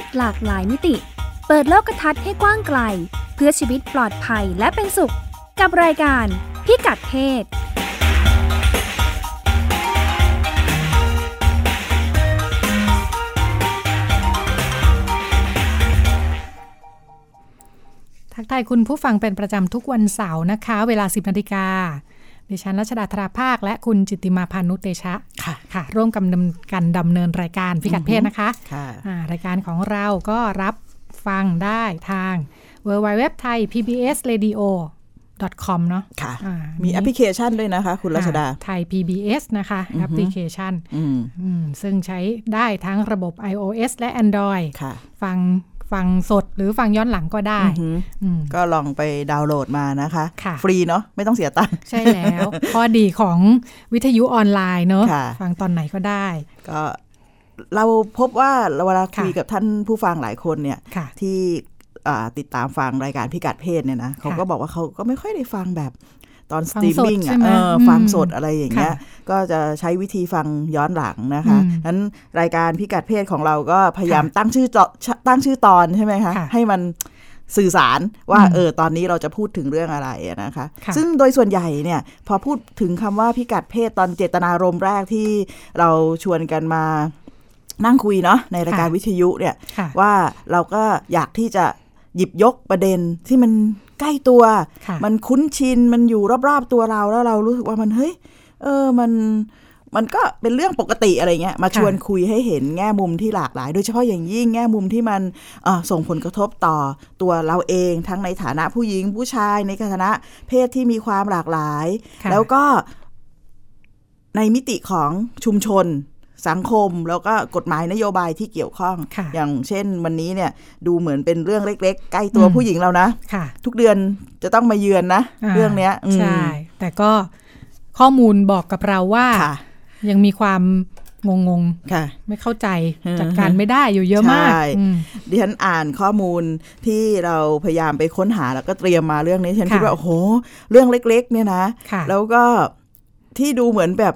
ศหลากหลายมิติ เปิดโลกทัศน์ให้กว้างไกล เพื่อชีวิตปลอดภัยและเป็นสุข กับรายการพิกัดเพศทักทายคุณผู้ฟังเป็นประจำทุกวันเสาร์นะคะ เวลา 10นาฬิกา ดิฉันรัชดาธราภาค และคุณจิตติมาพานุเตชะค่ะค่ะ ร่วมกันดำกันดำเนินรายการพิกัดเพศนะคะค่ะอ่ารายการของเราก็รับฟังได้ทาง w w w t h a i PBS Radio com เนาะค่ะอ่ามีแอปพลิเคชันด้วยนะคะ คุณรัชดา ไทย PBS นะคะแอปพลิเคชันอืมอืมซึ่งใช้ได้ทั้งระบบ iOS และ Android ค่ะฟัง ฟังสดหรือฟังย้อนหลังก็ได้อือหืออืมก็ลองไปดาวน์โหลดมานะคะค่ะฟรีเนาะไม่ต้องเสียตังค์ใช่แล้ว ข้อดีของวิทยุออนไลน์เนอะค่ะฟังตอนไหนก็ได้ ก็เราพบว่าเวลาค่ะคุยกับท่านผู้ฟังหลายคนเนี่ยค่ะที่อ่าติดตามฟังรายการพิกัดเพศเนี่ยนะเขาก็บอกว่าเขาก็ไม่ค่อยได้ฟังแบบ ตอนสฟังรีมสดใช่ไหมเอออืมฟังสดอะไรอย่างเงี้ยค่ะก็จะใช้วิธีฟังย้อนหลังนะคะอืมนั้นรายการพิกัดเพศของเราก็พยายามค่ะตั้งชื่อจอตั้งชื่อตอนใช่ไหมคะค่ะให้มันสื่อสารว่าอืมเออตอนนี้เราจะพูดถึงเรื่องอะไรอะนะคะค่ะซึ่งโดยส่วนใหญ่เนี่ยพอพูดถึงคำว่าพิกัดเพศตอนเจตนารมณ์แรกที่เราชวนกันมานั่งคุยเนาะในรายการค่ะวิทยุเนี่ยค่ะว่าเราก็อยากที่จะหยิบยกประเด็นที่มัน ใกล้ตัวค่ะมันคุ้นชินมันอยู่รอบๆตัวเราแล้วเรารู้สึกว่ามันเฮ้ยเออมันมันก็เป็นเรื่องปกติอะไรเงี้ยมาค่ะชวนคุยให้เห็นแง่มุมที่หลากหลาย โดยเฉพาะอย่างยิ่งแง่มุมที่มันเอ่อส่งผลกระทบต่อตัวเราเองทั้งในฐานะผู้หญิงผู้ชายในฐานะเพศที่มีความหลากหลายค่ะแล้วก็ในมิติของชุมชน สังคมแล้วก็กฎหมายนโยบายที่เกี่ยวข้องค่ะอย่างเช่นวันนี้เนี่ยดูเหมือนเป็นเรื่องเล็ก ๆ ใกล้ตัวอืมผู้หญิงเรานะค่ะทุกเดือนจะต้องมาเยือนนะาเรื่องเนี้ยอืมใช่ แต่ก็ข้อมูลบอกกับเราว่าค่ะยังมีความงงงค่ะๆไม่เข้าใจอือฮึจัดการไม่ได้อยู่เยอะมากใช่อืมดิฉันอ่านข้อมูลที่เราพยายามไปค้นหาแล้วก็เตรียมมาเรื่องนี้ฉันค่ะคิดว่าโอ้โห เรื่องเล็ก ๆ เนี่ยนะค่ะแล้วก็ที่ดูเหมือนแบบ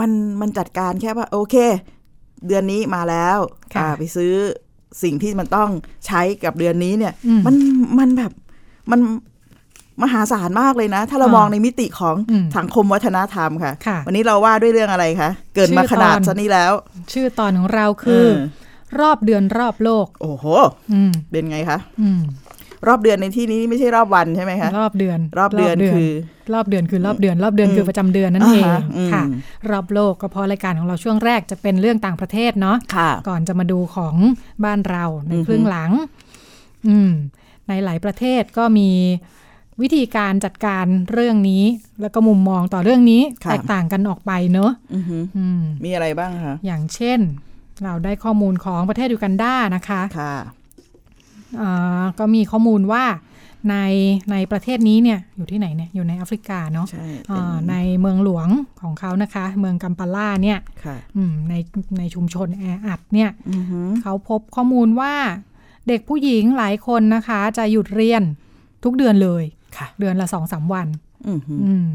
มันมันจัดการแค่ว่า โอเค เดือนนี้มาแล้วค่ะอ่าไปซื้อสิ่งที่มันต้องใช้กับเดือนนี้เนี่ยอืมมันมันแบบมันมหาศาลมากเลยนะ ถ้าเราอ่ามมองในมิติของอืมสังคมวัฒนธรรมค่ะค่ะ วันนี้เราว่าด้วยเรื่องอะไรคะ เกินมาชื่อขนาดตอนซะนี้แล้ว ชื่อตอนของเราคือเออรอบเดือนรอบโลก โอ้โหอืมเป็นไงคะอืม รอบเดือนในที่นี้ไม่ใช่รอบวันใช่ไหมคะ รอบเดือน รอบเดือนคือ รอบเดือนคือรอบเดือน รอบเดือนคือประจำเดือนนั่นอ่าเองฮะอืมค่ะ รอบโลกก็เพราะรายการของเราช่วงแรกจะเป็นเรื่องต่างประเทศเนาะค่ะก่อนจะมาดูของบ้านเราในอือฮึครึ่งหลัง อืม ในหลายประเทศก็มีวิธีการจัดการเรื่องนี้ แล้วก็มุมมองต่อเรื่องนี้แตกต่างกันออกไปเนอะอือหืออืมมีอะไรบ้างคะ อย่างเช่น เราได้ข้อมูลของประเทศยูกันดานะคะค่ะอ่า ก็มีข้อมูลว่าในในประเทศนี้เนี่ยอยู่ที่ไหนเนี่ยอยู่ในแอฟริกาเนาะใช่เป็อ่านในเมืองหลวงของเขานะคะ เมืองกัมปาล่าเนี่ยค่ะอืมในในชุมชนแออัดเนี่ยอือหือเขาพบข้อมูลว่าเด็กผู้หญิงหลายคนนะคะ จะหยุดเรียนทุกเดือนเลยค่ะเดือนละสองสามวันอือหืออืม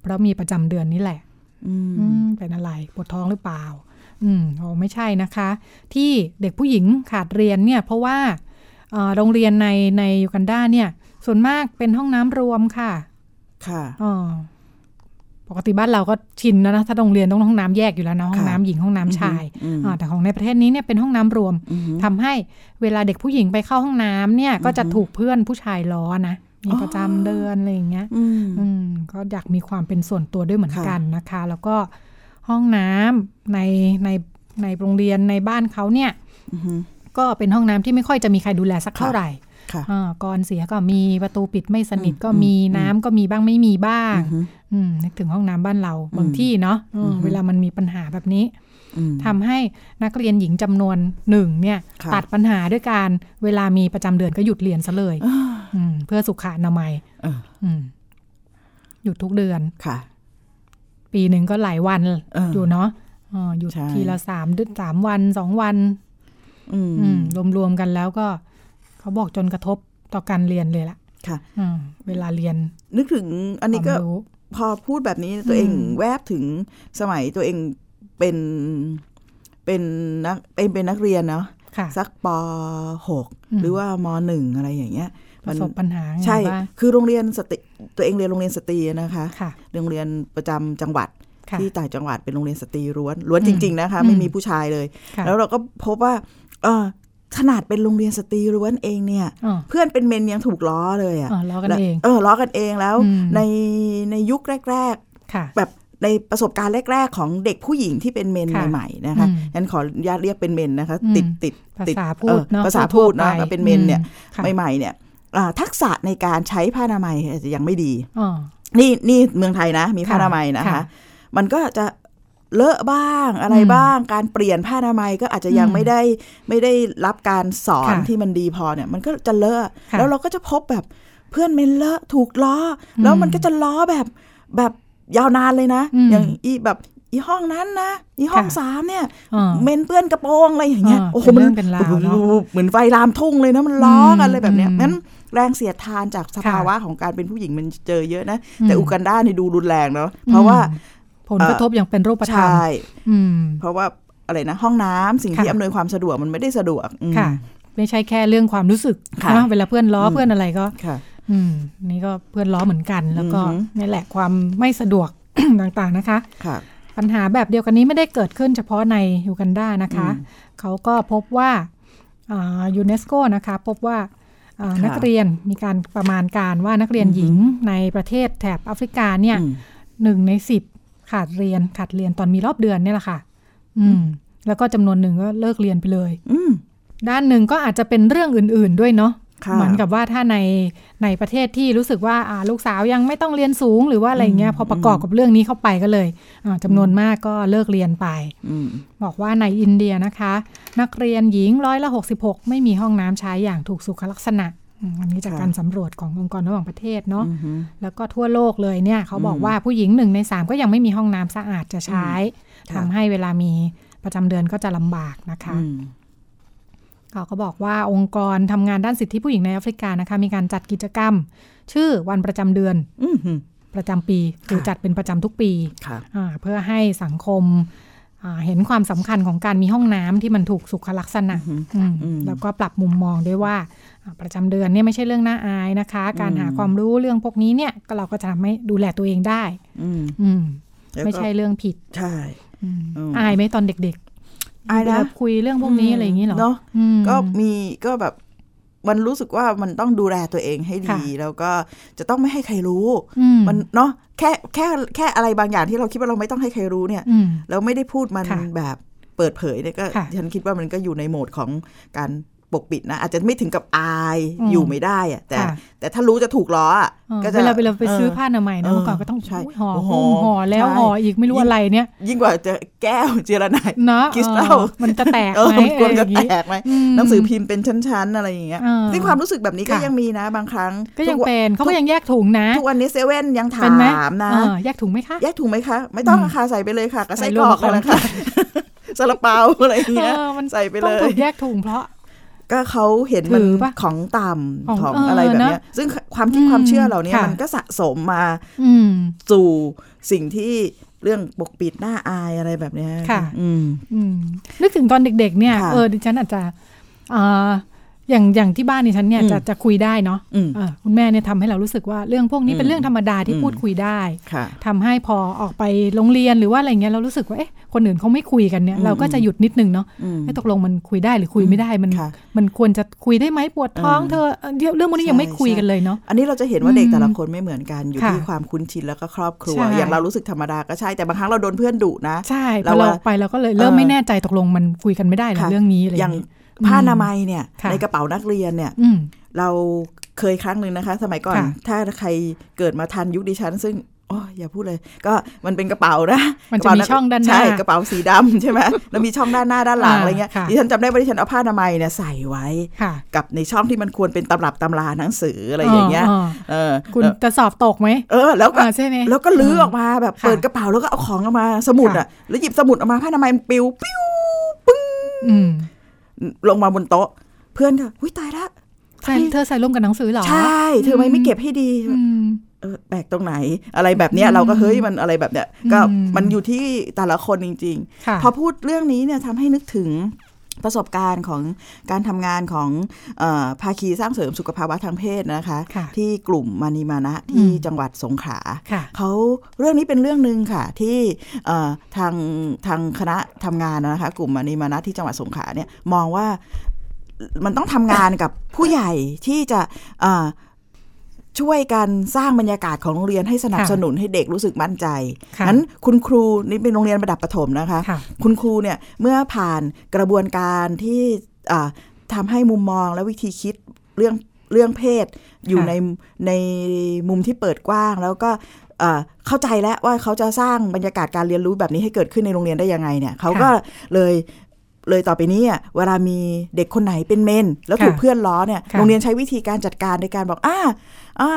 เพราะมีประจำเดือนนี่แหละอืมอืมเป็นอะไรปวดท้องหรือเปล่า อืมโอ้ไม่ใช่นะคะ ที่เด็กผู้หญิงขาดเรียนเนี่ย เพราะว่าเอ่อ โรงเรียนในในยูกันดาเนี่ย ส่วนมากเป็นห้องน้ำรวมค่ะ ค่ะอ๋อปกติบ้านเราก็ชินแล้วนะ ถ้าโรงเรียนต้องห้องน้ำแยกอยู่แล้วนะห้องน้ำหญิงห้องน้ำชายอืมอ่าแต่ของในประเทศนี้เนี่ยเป็นห้องน้ำรวมอือหือทำให้เวลาเด็กผู้หญิงไปเข้าห้องน้ำเนี่ย ก็จะถูกเพื่อนผู้ชายล้อนะมีประจำเดือนอะไรอย่างเงี้ยอืมอืมก็อยากมีความเป็นส่วนตัวด้วยเหมือนค่ะกันนะคะ แล้วก็ห้องน้ำในในในโรงเรียนในบ้านเขาเนี่ยอือหือ ก็เป็นห้องน้ำที่ไม่ค่อยจะมีใครดูแลสักค่ะเท่าไหร่ค่ะอ่าก่อนเสียก็มีประตูปิดไม่สนิทอืมก็มีอืมน้ำก็มีบ้างไม่มีบ้างอือหืออืมนึกถึงห้องน้ำบ้านเราบางอืมที่เนาะอืมอือฮึเวลามันมีปัญหาแบบนี้อืมทำให้นักเรียนหญิงจำนวนหนึ่งเนี่ยค่ะตัดปัญหาด้วยการเวลามีประจำเดือนก็หยุดเรียนซะเลยอ่าอืมเพื่อสุขอนามัยเอออืมหยุดทุกเดือนค่ะ ปีหนึ่งก็หลายวันเอออยู่เนาะเออหยุดใช่ทีละสามเดือนสามวันสองวันอืมอืม รวมๆกันแล้วก็เขาบอกจนกระทบต่อการเรียนเลยล่ะ ค่ะอืมเวลาเรียน นึกถึงอันนี้ก็ความรู้พอพูดแบบนี้ตัวเองอืมแวบถึงสมัยตัวเองเป็นเป็นนักเป็นเป็นนักเรียนเนาะค่ะสักปหกอืมหรือว่ามหนึ่งอะไรอย่างเงี้ยประสบปัญหาไงใช่บ้างคือโรงเรียนสตรีตัวเองเรียนโรงเรียนสตรีนะคะค่ะโรงเรียนประจำจังหวัดค่ะที่ต่างจังหวัดเป็นโรงเรียนสตรีล้วนล้วนอืมจริง ๆ นะคะอืมไม่มีผู้ชายเลยค่ะแล้วเราก็พบว่า เออขนาดเป็นโรงเรียนสตรีล้วนเองเนี่ยอ๋อเพื่อนเป็นเมนส์ยังถูกล้อเลยอะอ๋อล้อกันแล้วเองเออล้อกันเองแล้วอืมในในยุคแรกค่ะๆแบบในประสบการณ์แรก ๆ ของเด็กผู้หญิงที่เป็นเมนค่ะใหม่ๆนะคะอืมฉันขออนุญาตเรียกเป็นเมนนะคะอืมติดติดภาติดษาพูเอดอเนาะภาษาทั่พูวดๆเนาะไปเป็นเมนเนี่ยอืค่ะใหม่ๆเนี่ยอ่าทักษะในการใช้ผ้าอนามัยอาจจะยังไม่ดีอ๋อนี่นี่เมืองไทยนะ มีผ้าค่ะอนามัยนะคะค่ะมันก็จะ เลอะบ้างอะไรอืมบ้าง การเปลี่ยนผ้าอนามัยก็อาจจะยังอืมไม่ได้ไม่ได้รับการสอนค่ะที่มันดีพอเนี่ย มันก็จะเลอะค่ะแล้วเราก็จะพบแบบเพื่อนเมนเลอะถูกล้ออมแล้วมันก็จะล้อแบบแบบยาวนานเลยนะอืมอย่างอีแบบอีห้องนั้นนะอีห้องค่ะสามเนี่ยอ๋อเมนเปื้อนกระโปรงอะไรอย่างเงี้ยอ่าโอ้โหเป็นมันเรื่องเป็นราวเนอะเหมือนไฟลามทุ่งเลยนะมันล้อกันเลยแบบเนี้ยอืมงั้นแรงเสียดทานจากสภาวะค่ะของการเป็นผู้หญิงมันเจอเยอะนะอืมแต่อูกันดานี่ดูรุนแรงเนาะเพราะว่าอืม ผลกระทบอย่างเป็นรูปธรรมใช่อืมเพราะว่าอะไรนะ ห้องน้ำสิ่งที่ค่ะอำนวยความสะดวกมันไม่ได้สะดวกอืมค่ะ ไม่ใช่แค่เรื่องความรู้สึกค่ะนะเวลาเพื่อนล้ออมเพื่อนอะไรก็ค่ะ อืม นี่ก็เพื่อนล้อเหมือนกันแล้วก็อือหือนี่แหละความไม่สะดวกต่างๆนะคะค่ะปัญหาแบบเดียวกันนี้ไม่ได้เกิดขึ้นเฉพาะในยูกันดานะคะอืมเขาก็พบว่ายูเนสโกนะคะ พบว่าอ่าค่ะนักเรียนมีการประมาณการว่านักเรียนอือหือหญิงในประเทศแถบแอฟริกาเนี่ยอืมหนึ่งในสิบ ขาดเรียนขาดเรียนตอนมีรอบเดือนเนี่ยแหละค่ะ อืม แล้วก็จำนวนหนึ่งก็เลิกเรียนไปเลย อืมด้านหนึ่งก็อาจจะเป็นเรื่องอื่น ๆด้วยเนาะค่ะเหมือนกับว่าถ้าในในประเทศที่รู้สึกว่าอ่าลูกสาวยังไม่ต้องเรียนสูงหรือว่าอะไรเงี้ยพอประกอบกับเรื่องนี้เข้าไปก็เลยอ่าจำนวนมากก็เลิกเรียนไปอืมบอกว่าในอินเดียนะคะ นักเรียนหญิงร้อยละ 66 ไม่มีห้องน้ำใช้อย่างถูกสุขลักษณะ อืมอันนี้จากค่ะการสำรวจขององค์กรระหว่างประเทศเนาะอือหือแล้วก็ทั่วโลกเลยเนี่ยเขาบอกอืมว่าผู้หญิงหนึ่งในสามก็ยังไม่มีห้องน้ำสะอาดจะใช้ค่ะทำให้เวลามีประจำเดือนก็จะลำบากนะคะอืมเขาก็บอกว่าองค์กรทำงานด้านสิทธิผู้หญิงในแอฟริกานะคะ มีการจัดกิจกรรม ชื่อวันประจำเดือนอืมหือประจำปีคือจัดเป็นประจำทุกปีค่ะอ่าเพื่อให้สังคมอ่า เห็นความสำคัญของการมีห้องน้ำที่มันถูกสุขลักษณะอือหืออืมอืมแล้วก็ปรับมุมมองด้วยว่าอ่าประจำเดือนเนี่ยไม่ใช่เรื่องน่าอายนะคะ การหาความรู้เรื่องพวกนี้เนี่ยก็เราก็จะทำให้ดูแลตัวเองได้ อืมอืมแล้วก็ไม่ใช่เรื่องผิด ใช่อืมอืมอายไหมตอนเด็กๆอายนะเวลคุยเรื่องพวกนี้อะไรอย่างนี้เหรอเนาะอืมก็มีก็แบบ มันรู้สึกว่ามันต้องดูแลตัวเองให้ดีค่ะแล้วก็จะต้องไม่ให้ใครรู้อืมมันเนาะแค่แค่แค่อะไรบางอย่างที่เราคิดว่าเราไม่ต้องให้ใครรู้เนี่ยอืมแล้วไม่ได้พูดมันค่ะแบบเปิดเผยเนี่ยก็ค่ะฉันคิดว่ามันก็อยู่ในโหมดของการ ปกปิดนะ อาจจะไม่ถึงกับอายอืมอยู่ไม่ได้อะแต่ค่ะแต่ถ้ารู้จะถูกล้ออะเออก็จะเวลาเวลาไปซื้อผ้าเอนามัยนะเออเมื่อก่อนก็ต้องใช่ห่อโอ้โหหุ้มห่อแล้วใช่ห่ออีกไม่รู้อะไรเนี่ย ยิ่งกว่าจะแก้วเจรไนายเนาะคริสตัลเออมันจะแตกเออไหมมันควรจะอะไรอย่างแตงี้กไหมอืมหนังสือพิมพ์เป็นชั้นๆอะไรอย่างเงี้ยเออซึ่งความรู้สึกแบบนี้ก็ค่ะยังมีนะบางครั้ง ก็ยังทุวัเป็นเขาก็ยังแยกถุงนะทุกวันนี้เซเว่นยังถาเป็นไหมมนะเออแยกถุงไหมคะแยกถุงไหมคะไม่ต้องอืมค่ะใส่ไปเลยค่ะก็ใส่ใส่รกวรมอกเลยนะคะซาลาเปาอะไรอย่างเงี้ยเออมันใส่ไปต้เลองยถูกแยกถุงเพราะ ก็เขาเห็นมันถือปะของต่ของำของเออออะไรแบบเนี้ยนะซึ่งความคิดอืมความเชื่อเหล่านี้ค่ะมันก็สะสมมาอืมสู่สิ่งที่เรื่องปกปิดหน้าอายอะไรแบบเนี้ยค่ะอืมอืมนึกถึงตอนเด็ก ๆ เนี่ยค่ะเออดิฉันอาจจะอ่า อย่างอย่างที่บ้านดิฉันเนี่ยอืมจะจะคุยได้เนาะอืมเออคุณแม่เนี่ยทำให้เรารู้สึกว่าเรื่องพวกนี้อืมเป็นเรื่องธรรมดาที่อืมพูดคุยได้ค่ะทำให้พอออกไปโรงเรียนหรือว่าอะไรเงี้ยเรารู้สึกว่าเอ๊ะคนอื่นเขาไม่คุยกันเนี่ยอืมเราก็จะหยุดนิดนึงเนาะอืมให้ตกลงมันคุยได้หรือคุยไม่ได้มันค่ะมันควรจะคุยได้ไหมปวดท้องเออเธอเอ่อเรื่องพวกนี้ยังไม่ใช่คุยใช่กันเลยเนาะอันนี้เราจะเห็นว่าอืมเด็กแต่ละคนไม่เหมือนกันอยู่ค่ะที่ความคุ้นชินแล้วก็ครอบครัวใช่อย่างเรารู้สึกธรรมดาก็ใช่แต่บางครั้งเราโดนเพื่อนดุนะใช่พเราอเราว่าออกไปเราก็เลยเริ่มเออไม่แน่ใจตกลงมันคุยกันไม่ได้เหรอค่ะเรื่องนี้อะไรออย่างย่างนี้ ผ้าอืมอนามัยเนี่ยค่ะในกระเป๋านักเรียนเนี่ยอืมเราเคยครั้งหนึ่งนะคะ สมัยก่อนค่ะถ้าใครเกิดมาทันยุคดิฉัน ซึ่งโอ้ยอย่าพูดเลย ก็มันเป็นกระเป๋านะมันกจะรเป๋มีช่องด้านหน้าใช่กระเป๋าสีดำใช่ไหมแล้วมีช่องด้านหน้าด้านหลังอ่าอะไรเงี้ยค่ะดิฉันจำได้ว่าดิฉันเอาผ้าอนามัยเนี่ยใส่ไว้ค่ะกับในช่องที่มันควรเป็นตำรับตำราหนังสืออะไรอย่างเงี้ยเออคุณแล้วจะสอบตกไหมเออแล้วก็อ่าใช่ไหมแล้วก็ลื้อออกมาแบบค่ะเปิดกระเป๋าแล้วก็เอาของออกมาสมุดอะแล้วหยิบสมุดออกมาผ้าอนามัยมันปิวปิ้วอืม ลงมาบนโต๊ะ เพื่อนก็อุ้ยตายละใช่เธอใส่ร่วมกับหนังสือเหรอ ใช่ เธอไม่ไม่เก็บให้ดีอืมเออแปลกตรงไหน อะไรแบบเนี้ยอืมเราก็เฮ้ยมันอะไรแบบเนี้ยก็อืมมันอยู่ที่แต่ละคนจริงค่ะๆพอพูดเรื่องนี้เนี่ยทำให้นึกถึง ประสบการณ์ของการทำงานของเออภาคีสร้างเสริมสุขภาวะทางเพศนะคะค่ะที่กลุ่มมานีมานะที่อืมจังหวัดสงขลาค่ะเขาเรื่องนี้เป็นเรื่องหนึ่งค่ะที่เอ่อทางทางคณะทำงานนะคะ กลุ่มมานีมานะที่จังหวัดสงขลาเนี่ยมองว่ามันต้องทำงานกับผู้ใหญ่ที่จะเอ่อ ช่วยกันสร้างบรรยากาศของโรงเรียนให้สนับสนุนให้เด็กรู้สึกมั่นใจค่ะนั้นคุณครูนี่เป็นโรงเรียนระดับประถมนะคะค่ะคุณครูเนี่ยเมื่อผ่านกระบวนการที่อ่าทำให้มุมมองและวิธีคิดเรื่องเรื่องเพศอยู่ค่ะในในมุมที่เปิดกว้าง แล้วก็อ่าเข้าใจแล้วว่าเขาจะสร้างบรรยากาศการเรียนรู้แบบนี้ให้เกิดขึ้นในโรงเรียนได้ยังไงเนี่ยเขาก็เลยเลยต่อไปนี้อะเวลามีเด็กคนไหนเป็นเมน แล้วถูกค่ะเพื่อนล้อเนี่ยค่ะโรงเรียนใช้วิธีการจัดการในการบอกอ่า อ่า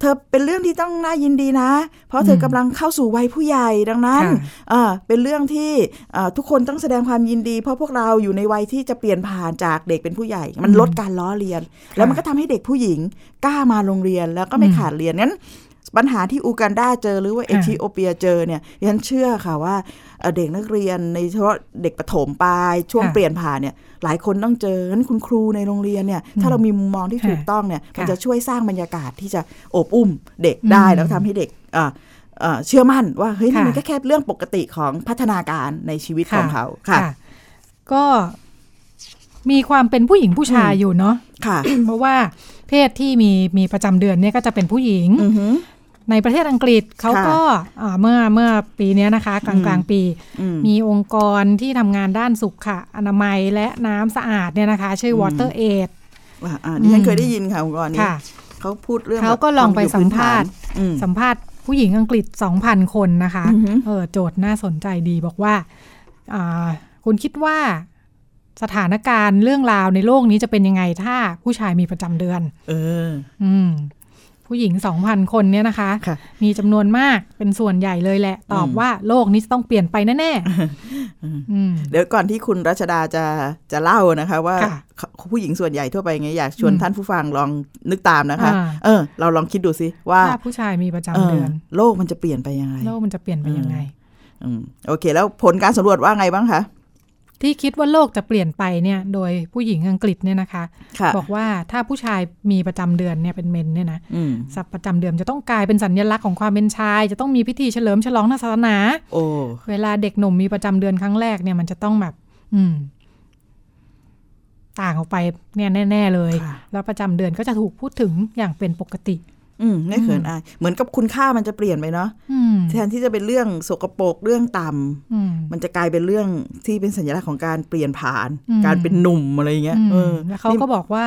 เธอเป็นเรื่องที่ต้องน่ายินดีนะ เพราะเธอกำลังเข้าสู่วัยผู้ใหญ่ดังนั้นค่ะอ่าเป็นเรื่องที่อ่าทุกคนต้องแสดงความยินดี เพราะพวกเราอยู่ในวัยที่จะเปลี่ยนผ่านจากเด็กเป็นผู้ใหญ่ มันลดการล้อเลียน แล้วมันก็ทำให้เด็กผู้หญิงกล้ามาโรงเรียนแล้วก็ไม่อืมขาดเรียนงั้น ปัญหาที่อูกันดาเจอหรือว่าเอค่ะธิโอเปียเจอเนี่ยดิฉันเชื่อค่ะว่าเอ่อเด็กนักเรียนในเฉพาะเด็กประถมปลายช่วงค่ะเปลี่ยนผ่านเนี่ยหลายคนต้องเจองั้นคุณครูในโรงเรียนเนี่ยถ้าเรามีมุมมองที่ค่ะถูกต้องเนี่ยมันค่ะจะช่วยสร้างบรรยากาศที่จะโอบอุ้มเด็กได้อืมแล้วทำให้เด็กอ่าเอ่อเชื่อมั่นว่าเฮ้ยนี่ค่ะมันก็แค่เรื่องปกติของพัฒนาการในชีวิตของเขาค่ะ ก็มีความเป็นผู้หญิงผู้ชายอยู่เนาะค่ะ เพราะว่าเพศที่มีมีประจำเดือนเนี่ยก็จะเป็นผู้หญิงอือหือ ในประเทศอังกฤษเขาก็อ่าเมื่อเมื่อปีเนี้ยนะคะ กลางกลางๆปีอืมมีองค์กรที่ทำงานด้านสุขอนามัยและน้ำสะอาดเนี่ยนะคะ ชื่อ Water Aid อ่าอ่าดิฉันเคยได้ยินค่ะองค์กรนี้ค่ะเขาพูดเรื่องเขาก็ลองไปสัมภาษณ์อืมสัมภาษณ์ผู้หญิงอังกฤษ 2,000 คนนะคะอือหือเออโจทย์น่าสนใจดีบอกว่าอ่าคุณคิดว่าสถานการณ์เรื่องราวในโลกนี้จะเป็นยังไงถ้าผู้ชายมีประจำเดือน เออ อืม ผู้หญิง 2,000 คนเนี่ยนะคะค่ะมีจำนวนมากเป็นส่วนใหญ่เลยแหละ ตอบอืมว่าโลกนี้จะต้องเปลี่ยนไปแน่ๆอืมเดี๋ยวก่อนที่คุณรัชดาจะจะเล่านะคะ ว่าค่ะผู้หญิงส่วนใหญ่ทั่วไปไงอยากชวนอืมท่านผู้ฟังลองนึกตามนะคะอ่าเออ เราลองคิดดูสิว่าถ้าผู้ชายมีประจำเออเดือน โลกมันจะเปลี่ยนไปยังไง โลกมันจะเปลี่ยนไปยังไงอืมโอเค แล้วผลการสำรวจว่าไงบ้างคะ ที่คิดว่าโลกจะเปลี่ยนไปเนี่ยโดยผู้หญิงอังกฤษเนี่ยนะคะค่ะบอกว่าถ้าผู้ชายมีประจำเดือนเนี่ยเป็นเมนเนี่ยนะอืมสับประจำเดือนจะต้องกลายเป็นสัญลักษณ์ของความเป็นชาย จะต้องมีพิธีเฉลิมฉลองทางศาสนาโอ้เวลาเด็กหนุ่มมีประจำเดือนครั้งแรกเนี่ยมันจะต้องแบบ อืม ต่างออกไปเนี่ยแน่ ๆ เลยค่ะแล้วประจำเดือนก็จะถูกพูดถึงอย่างเป็นปกติ อืมไม่เขินอาย เหมือนกับคุณค่ามันจะเปลี่ยนไปเนาะอืมแทนที่จะเป็นเรื่องสกปรกเรื่องต่ำอืมมันจะกลายเป็นเรื่องที่เป็นสัญลักษณ์ของการเปลี่ยนผ่านอืมการเป็นหนุ่มอะไรอย่างเงี้ยอืมเออแล้วเขาก็บอกว่า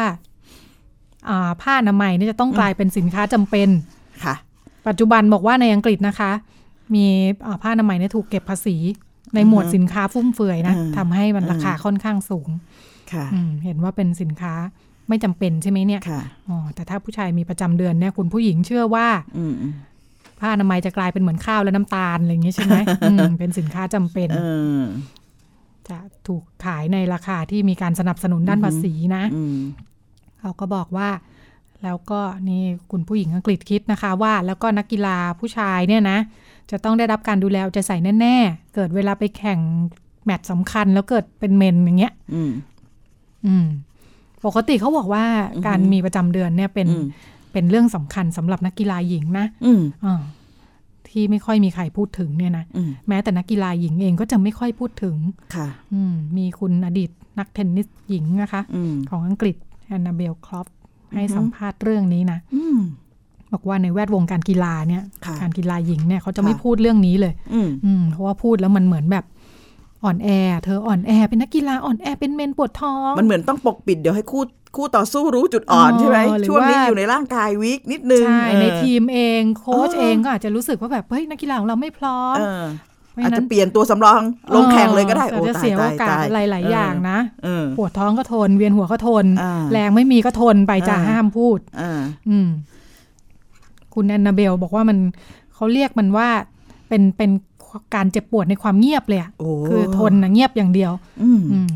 อ่าผ้าอนามัยเนี่ยจะต้องกลายเป็นสินค้าจำเป็นค่ะ ปัจจุบันบอกว่าในอังกฤษนะคะ มีอ่าผ้าอนามัยเนี่ยถูกเก็บภาษี ในหมวดอือฮะสินค้าฟุ่มเฟือยนะอืมทำให้มันอืมราคาค่อนข้างสูงค่ะอืมเห็นว่าเป็นสินค้า ไม่จำเป็นใช่ไหมเนี่ยค่ะอ๋อแต่ถ้าผู้ชายมีประจำเดือนเนี่ยคุณผู้หญิงเชื่อว่า อืมอืมผ้าอนามัยจะกลายเป็นเหมือนข้าวและน้ำตาลอะไรอย่างงี้ใช่ไหมอืมเป็นสินค้าจำเป็นเออจะถูกขายในราคาที่มีการสนับสนุนด้านอือฮึภาษีนะอืมเขาก็บอกว่า แล้วก็นี่คุณผู้หญิงอังกฤษคิดนะคะ ว่าแล้วก็นักกีฬาผู้ชายเนี่ยนะ จะต้องได้รับการดูแลเอาใจใส่แน่ๆ เกิดเวลาไปแข่งแมตช์สำคัญแล้วเกิดเป็นเมนอย่างเงี้ย อืม อืม ปกติเขาบอกว่าอือฮึการมีประจำเดือนเนี่ยเป็นอืมเป็นเรื่องสำคัญสำหรับนักกีฬาหญิงนะอืมอ่าที่ไม่ค่อยมีใครพูดถึงเนี่ยนะอืมแม้แต่นักกีฬาหญิงเองก็จะไม่ค่อยพูดถึงค่ะอืมมีคุณอดีตนักเทนนิสหญิงนะคะอืมของอังกฤษแอนนาเบลคลอปให้อือฮึสัมภาษณ์เรื่องนี้นะอืมบอกว่าในแวดวงการกีฬาเนี่ยค่ะการกีฬาหญิงเนี่ยเขาจะไม่ค่ะพูดเรื่องนี้เลยอืมอืมเพราะว่าพูดแล้วมันเหมือนแบบ อ่อนแอ เธออ่อนแอเป็นนักกีฬาอ่อนแอเป็นเมนปวดท้อง มันเหมือนต้องปกปิดเดี๋ยวให้คู่คู่ต่อสู้รู้จุดอ่อนอ๋อใช่ไหมหรือช่วงนี้ว่าอยู่ในร่างกายวิกนิดนึงใช่เออในทีมเองโค้ชเออเองก็อาจจะรู้สึกว่าแบบเฮ้ยนักกีฬาของเราไม่พร้อมเออเพราะอาจฉะนั้จะนเปลี่ยนตัวสำรองลงแข่งเลยก็ได้เออโอ้จะตายเสียโอตายกาสตายหลายๆอย่างนะเออปวดท้องก็ทน เวียนหัวก็ทนอ่าแรงไม่มีก็ทนไปจะอ่าห้ามพูดอ่าอืมคุณแอนนาเบลบอกว่ามันเขาเรียกมันว่าเป็นเป็น การเจ็บปวดในความเงียบเลยอะโอ้คือทนนะเงียบอย่างเดียว อืมอืม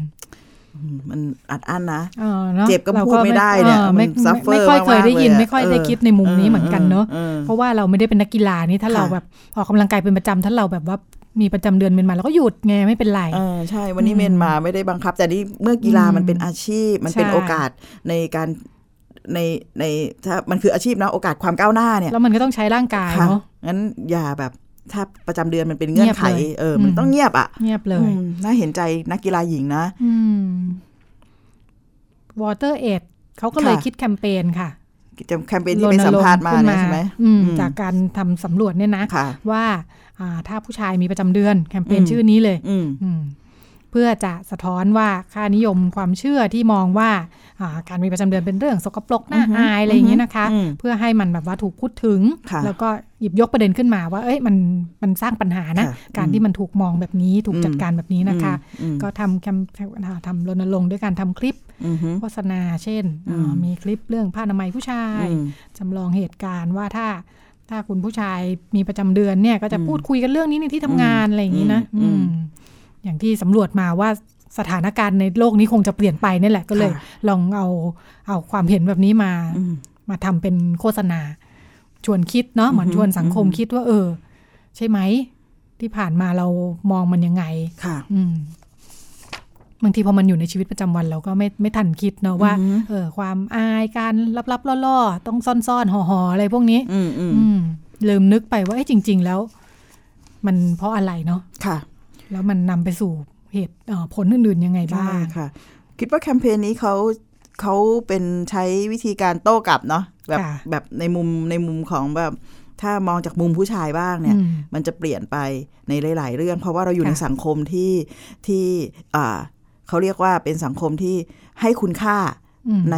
มันอัดอั้นนะเออนาะเจ็บก็ราพูดไม่ได้เนี่ยออมันไม่ suffer ไม่ค่อยเคยได้ยินมากๆเลยอะไม่ค่อยได้คิดในมุมนี้เหมือนกันเนอะออเพราะว่าเราไม่ได้เป็นนักกีฬานี่ถ้าเราค่ะแบบออกกำลังกายเป็นประจำถ้าเราแบบว่ามีประจำเดือนเมนมาแล้วก็หยุดไงไม่เป็นไรเออใช่วันนี้เมนมาไม่ได้บังคับ แต่นี่เมื่อกีฬามันเป็นอาชีพ มันเป็นใช่โอกาสในการในในถ้ามันคืออาชีพนะโอกาสความก้าวหน้าเนี่ยแล้วมันก็ต้องใช้ร่างกายค่ะเนาะงั้นอย่าแบบ ถ้าประจำเดือนมันเป็นเงื่อนไขเงียบเลยเออ มันอืมต้องเงียบอะ เงียบเลยอืมน่าเห็นใจนักกีฬาหญิงนะอืม Water Aid เขาก็เลยค่ะคิดแคมเปญค่ะจะแคมเปญที่ไปสัมภาษณ์มาขึ้นเนี่ยใช่ไหมอืมอืมจากการทำสำรวจเนี่ยนะค่ะว่าอ่าถ้าผู้ชายมีประจำเดือน แคมเปญอืมชื่อนี้เลยอืมอืม เพื่อจะสะท้อนว่าค่านิยมความเชื่อที่มองว่าอ่าการมีประจำเดือนเป็นเรื่องสกปรกน่าอือฮึอายอะไรอย่างนี้นะคะอืมเพื่อให้มันแบบว่าถูกพูดถึงค่ะแล้วก็หยิบยกประเด็นขึ้นมาว่า เอ้ยมันมันสร้างปัญหานะค่ะการอืมที่มันถูกมองแบบนี้ถูกอืมจัดการแบบนี้นะคะอืมก็ทำแคมอ่าทำรณรงค์ด้วยการทำคลิปอืมอืมโฆษณา เช่นอืมอ่ามีคลิปเรื่องผ้าอนามัยผู้ชายอืมจำลองเหตุการณ์ว่าถ้าถ้าคุณผู้ชายมีประจำเดือนเนี่ยก็จะอืมพูดคุยกันเรื่องนี้ในที่ทำงานอะไรอย่างนี้นะ อืมอืมอย่างที่สำรวจมาว่าสถานการณ์ในโลกนี้คงจะเปลี่ยนไปนี่แหละก็เลยค่ะลองเอาเอาความเห็นแบบนี้มาอืมมาทำเป็นโฆษณา ชวนคิดเนาะเหมือนอือฮึชวนสังคมอือฮึคิดว่า เออ ใช่ไหม ที่ผ่านมาเรามองมันยังไง ค่ะ อืมบางทีพอมันอยู่ในชีวิตประจำวันเราก็ไม่ไม่ทันคิดเนาะว่าอือฮึเออ ความอายการลับๆล่อๆ ต้องซ่อนๆห่อๆอะไรพวกนี้อืมอืมอืมลืมนึกไปว่าเอ้จริง ๆ แล้ว มันเพราะอะไรเนาะค่ะ แล้วมันนำไปสู่เหตุเอ่อผลอื่นๆยังไงบ้าใช่งค่ะ คิดว่าแคมเปญนี้เขาเขาเป็นใช้วิธีการโต้กลับเนาะแบบค่ะแบบในมุมในมุมของแบบถ้ามองจากมุมผู้ชายบ้างเนี่ยอืมมันจะเปลี่ยนไปในหลาย ๆ เรื่อง เพราะว่าเราอยู่ค่ะในสังคมที่ที่อ่าเขาเรียกว่าเป็นสังคมที่ให้คุณค่าอืมใน